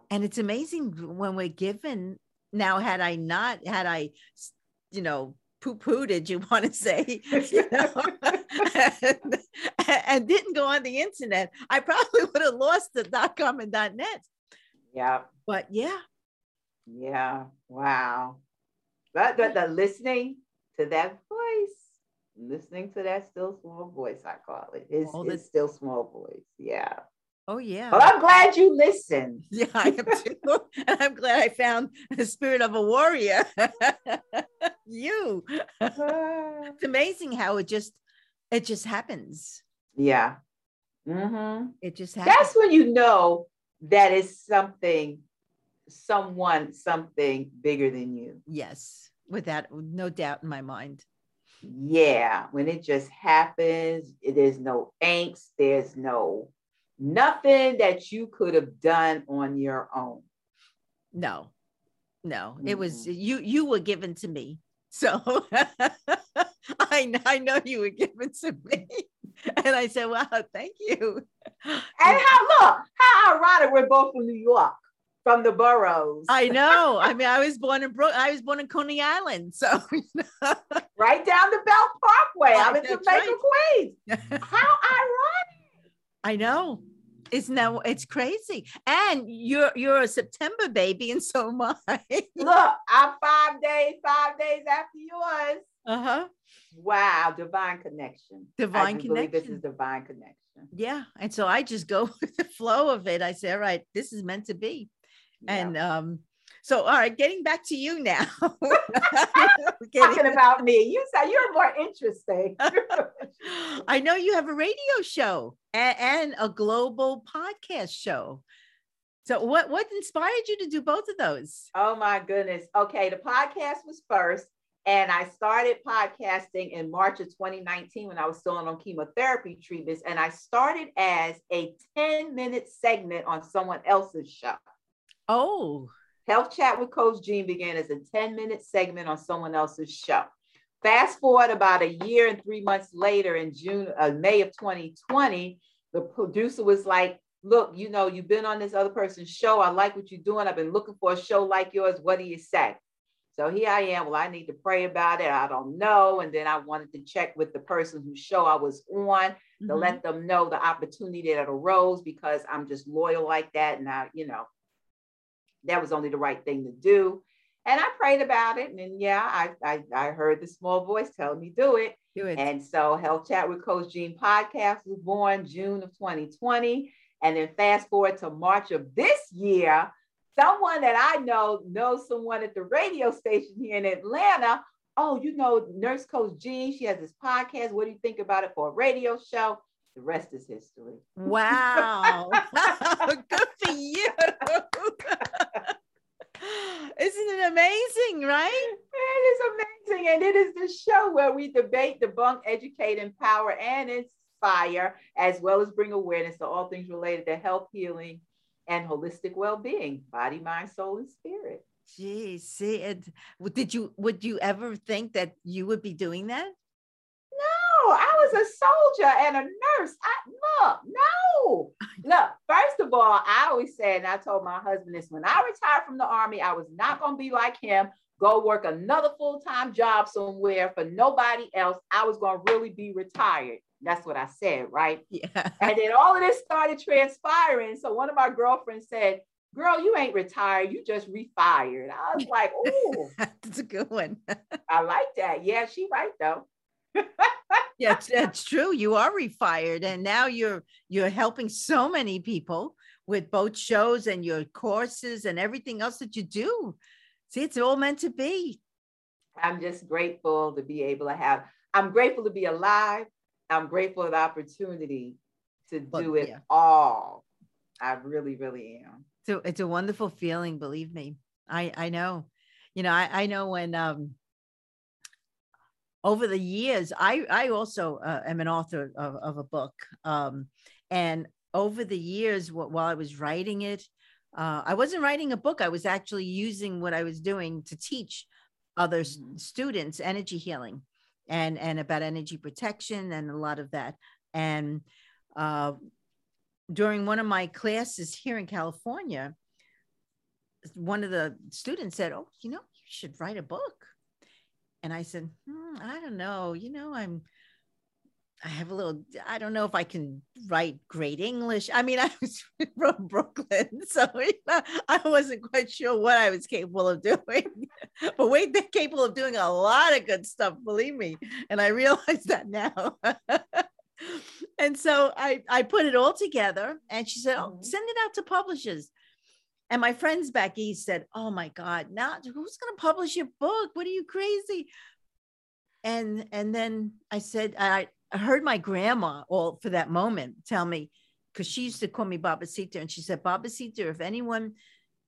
And it's amazing when we're given now had i not had i you know poo-poo did you want to say you know and, and, didn't go on the internet i probably would have lost the dot com and dot net. Yeah but yeah. Yeah. Wow but, but the listening to that voice, listening to that still small voice, I call it. It's, oh, it's still small voice. Yeah. Oh yeah. But I'm glad you listened. Yeah, I am too. and I'm glad I found the spirit of a warrior. you. it's amazing how it just it just happens. Yeah. Mm-hmm. It just happens. That's when you know that is something, someone, something bigger than you. Yes with that, no doubt in my mind. Yeah, when it just happens, there's no angst, there's no nothing that you could have done on your own. No, no, it was mm-hmm. you. You were given to me, so I I know you were given to me, and I said, "Wow, thank you." And how look how ironic we're both from New York from the boroughs. I know. I mean, I was born in Brook. I was born in Coney Island, so right down the Belt Parkway. I'm in Jamaica, right. Queens. How ironic! I know. It's now it's crazy, and you're you're a September baby, and so am I. Look, I'm five days, five days after yours. Uh huh. Wow, divine connection. Divine connection. This is divine connection. Yeah, and so I just go with the flow of it. I say, all right, this is meant to be, yeah. and um, so, all right, getting back to you now. Talking about me, you said you're more interesting. I know you have a radio show and, and, a global podcast show. So, what what inspired you to do both of those? Oh my goodness. Okay, the podcast was first, and I started podcasting in March of 2019 when I was still on chemotherapy treatments, and I started as a 10 minute segment on someone else's show. Oh. Health Chat with Coach Jean began as a 10 minute segment on someone else's show. Fast forward about a year and three months later in June, uh, May of 2020, the producer was like, Look, you know, you've been on this other person's show. I like what you're doing. I've been looking for a show like yours. What do you say? So here I am. Well, I need to pray about it. I don't know. And then I wanted to check with the person whose show I was on mm-hmm. to let them know the opportunity that arose because I'm just loyal like that. And I, you know, that was only the right thing to do. And I prayed about it. And then, yeah, I, I, I heard the small voice telling me do it. Do it. And so Health Chat with Coach Jean podcast was born June of 2020. And then fast forward to March of this year, someone that I know knows someone at the radio station here in Atlanta. Oh, you know, Nurse Coach Jean, she has this podcast. What do you think about it for a radio show? The rest is history. Wow. Good for you. Isn't it amazing, right? It is amazing. And it is the show where we debate, debunk, educate, empower, and inspire, as well as bring awareness to all things related to health, healing, and holistic well-being, body, mind, soul, and spirit. Gee, see it. Did you would you ever think that you would be doing that? I was a soldier and a nurse. I look, no. Look, first of all, I always said, and I told my husband this when I retired from the army, I was not gonna be like him, go work another full-time job somewhere for nobody else. I was gonna really be retired. That's what I said, right? Yeah. And then all of this started transpiring. So one of my girlfriends said, Girl, you ain't retired. You just refired. I was like, Oh, that's a good one. I like that. Yeah, she right though. yeah, that's true. You are refired, and now you're you're helping so many people with both shows and your courses and everything else that you do. See, it's all meant to be. I'm just grateful to be able to have. I'm grateful to be alive. I'm grateful for the opportunity to do but, it yeah. all. I really, really am. So it's a wonderful feeling, believe me. I I know. You know, I, I know when um over the years, I I also uh, am an author of, of a book. Um and over the years, while I was writing it, uh, I wasn't writing a book. I was actually using what I was doing to teach other mm-hmm. students energy healing and and about energy protection and a lot of that and uh, during one of my classes here in california one of the students said oh you know you should write a book and i said hmm, i don't know you know i'm I have a little, I don't know if I can write great English. I mean, I was from Brooklyn, so you know, I wasn't quite sure what I was capable of doing. but wait, they're capable of doing a lot of good stuff, believe me. And I realize that now. and so I, I put it all together and she said, Oh, mm-hmm. send it out to publishers. And my friends back east said, Oh my God, now who's going to publish your book? What are you crazy? And and then I said, I I heard my grandma all for that moment tell me, because she used to call me Babasita, and she said, Babasita, if anyone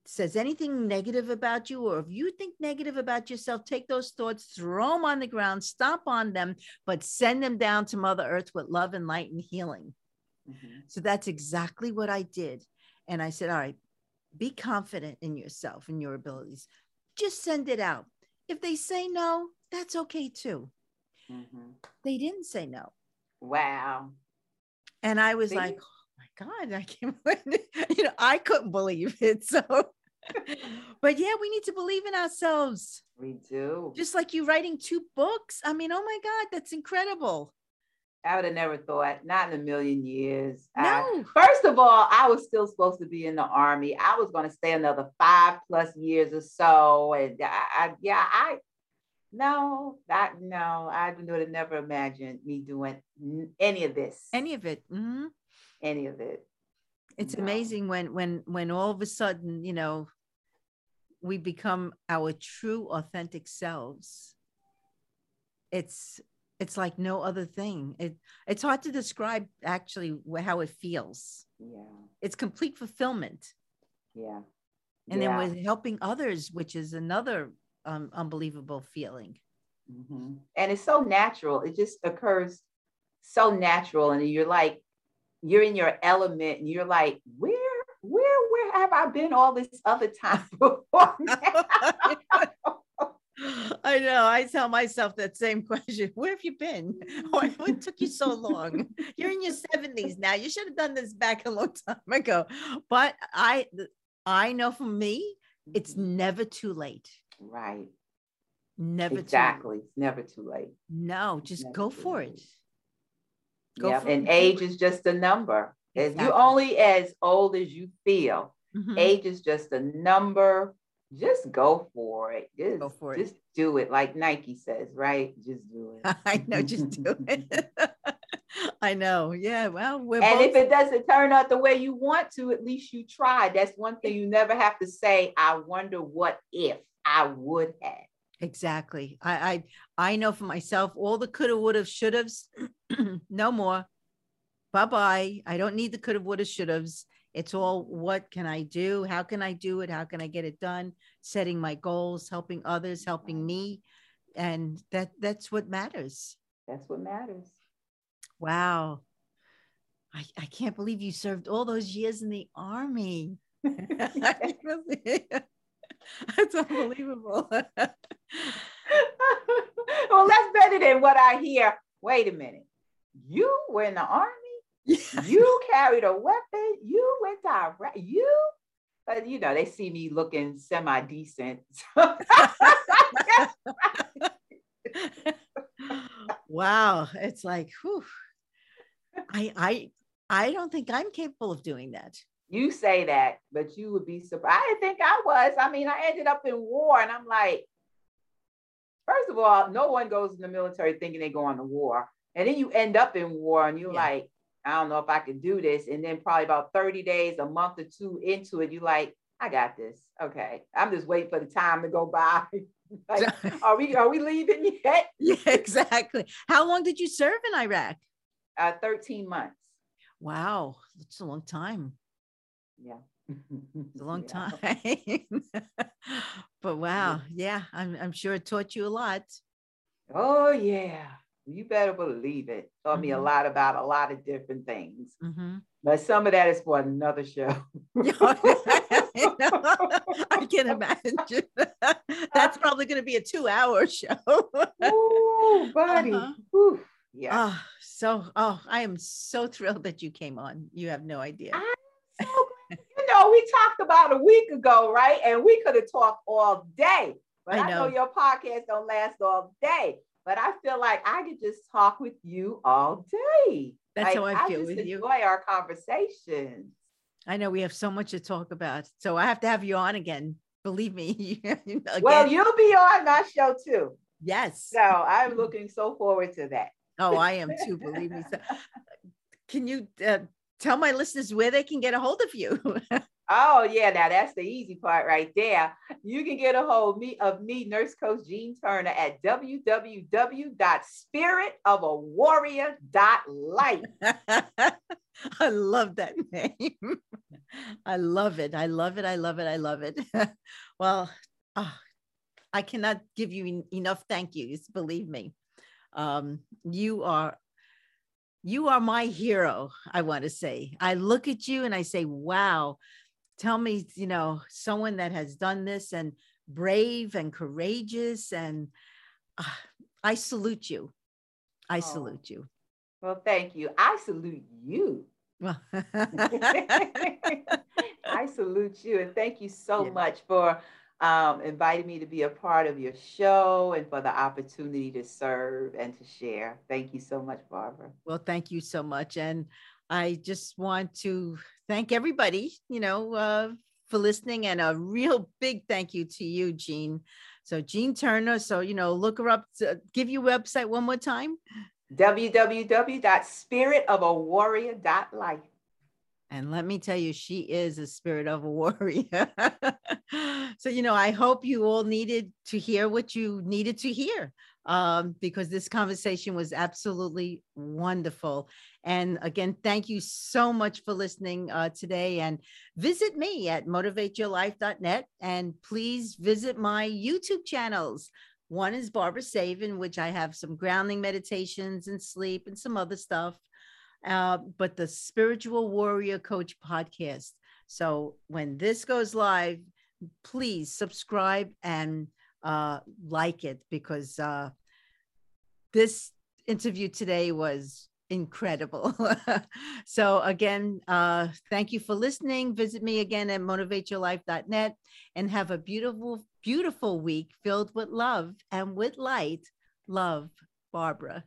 says anything negative about you, or if you think negative about yourself, take those thoughts, throw them on the ground, stomp on them, but send them down to Mother Earth with love and light and healing. Mm-hmm. So that's exactly what I did. And I said, All right, be confident in yourself and your abilities. Just send it out. If they say no, that's okay too. Mm-hmm. They didn't say no. Wow. And I was See? like, oh my God, I can't, you know, I couldn't believe it. So but yeah, we need to believe in ourselves. We do. Just like you writing two books. I mean, oh my God, that's incredible. I would have never thought, not in a million years. No. I, first of all, I was still supposed to be in the army. I was going to stay another five plus years or so. And I, I yeah, I, no, that, no, I would have never imagined me doing any of this. Any of it. Mm-hmm. Any of it. It's no. amazing when, when, when all of a sudden, you know, we become our true authentic selves. It's it's like no other thing. It it's hard to describe actually how it feels. Yeah. It's complete fulfillment. Yeah. And yeah. then with helping others, which is another um, unbelievable feeling. Mm-hmm. And it's so natural. It just occurs so natural. And you're like, you're in your element and you're like, where, where, where have I been all this other time before? I know. I tell myself that same question. Where have you been? Why, what took you so long? You're in your 70s now. You should have done this back a long time ago. But I I know for me, it's mm-hmm. never too late. Right. Never exactly. It's never too late. No, just never go for late. it. Go yeah, and age is just a number. Exactly. you only as old as you feel. Mm-hmm. Age is just a number just go for it. Just, go for it. Just do it, like Nike says, right? Just do it. I know, just do it. I know. Yeah. Well, and both... if it doesn't turn out the way you want to, at least you tried. That's one thing you never have to say. I wonder what if I would have. Exactly. I I I know for myself, all the coulda, woulda, shoulda's, no more. Bye bye. I don't need the coulda, woulda, shoulda's. It's all what can I do? How can I do it? How can I get it done? Setting my goals, helping others, helping me. And that that's what matters. That's what matters. Wow. I, I can't believe you served all those years in the army. that's unbelievable. well, that's better than what I hear. Wait a minute. You were in the army? You carried a weapon. You went direct. You, but you know, they see me looking semi decent. wow, it's like, whew. I, I, I don't think I'm capable of doing that. You say that, but you would be surprised. I didn't think I was. I mean, I ended up in war, and I'm like, first of all, no one goes in the military thinking they go on the war. And then you end up in war and you're yeah. like, I don't know if I can do this. And then probably about 30 days, a month or two into it, you like, I got this. Okay. I'm just waiting for the time to go by. like, are we are we leaving yet? Yeah, exactly. How long did you serve in Iraq? Uh, 13 months. Wow. That's a long time. Yeah. It's a long yeah. time. but wow, yeah, I'm I'm sure it taught you a lot. Oh yeah. You better believe it. Taught mm-hmm. me a mm-hmm. lot about a lot of different things. Mm-hmm. But some of that is for another show. I can imagine. That's probably going to be a two-hour show. Ooh, buddy. Uh-huh. Yeah. Oh, so, oh, I am so thrilled that you came on. You have no idea. So you know, we talked about a week ago, right? And we could have talked all day. But I know. I know your podcast don't last all day but I feel like I could just talk with you all day. That's like, how I feel I with you. Enjoy our conversations. I know we have so much to talk about, so I have to have you on again. Believe me. again. Well, you'll be on my show too. Yes. So I'm looking so forward to that. Oh, I am too. Believe me. So, can you uh, tell my listeners where they can get a hold of you? Oh yeah, now that's the easy part right there. You can get a hold of me, of me Nurse Coach Jean Turner at www.spiritofawarrior.life. I love that name. I love it. I love it. I love it. I love it. well, oh, I cannot give you enough thank yous. Believe me, um, you are you are my hero. I want to say. I look at you and I say, "Wow." Tell me, you know, someone that has done this and brave and courageous. And uh, I salute you. I oh. salute you. Well, thank you. I salute you. Well. I salute you and thank you so yeah. much for um, inviting me to be a part of your show and for the opportunity to serve and to share. Thank you so much, Barbara. Well, thank you so much. And I just want to thank everybody, you know, uh, for listening and a real big thank you to you, Jean. So Jean Turner. So, you know, look her up, to, give your website one more time. www.spiritofawarrior.life. And let me tell you, she is a spirit of a warrior. so, you know, I hope you all needed to hear what you needed to hear um, because this conversation was absolutely wonderful. And again, thank you so much for listening uh, today. And visit me at motivateyourlife.net. And please visit my YouTube channels. One is Barbara Savin, which I have some grounding meditations and sleep and some other stuff uh, but the Spiritual Warrior Coach podcast. So when this goes live, please subscribe and uh, like it because uh, this interview today was incredible. so again, uh, thank you for listening. Visit me again at motivateyourlife.net and have a beautiful, beautiful week filled with love and with light. Love, Barbara.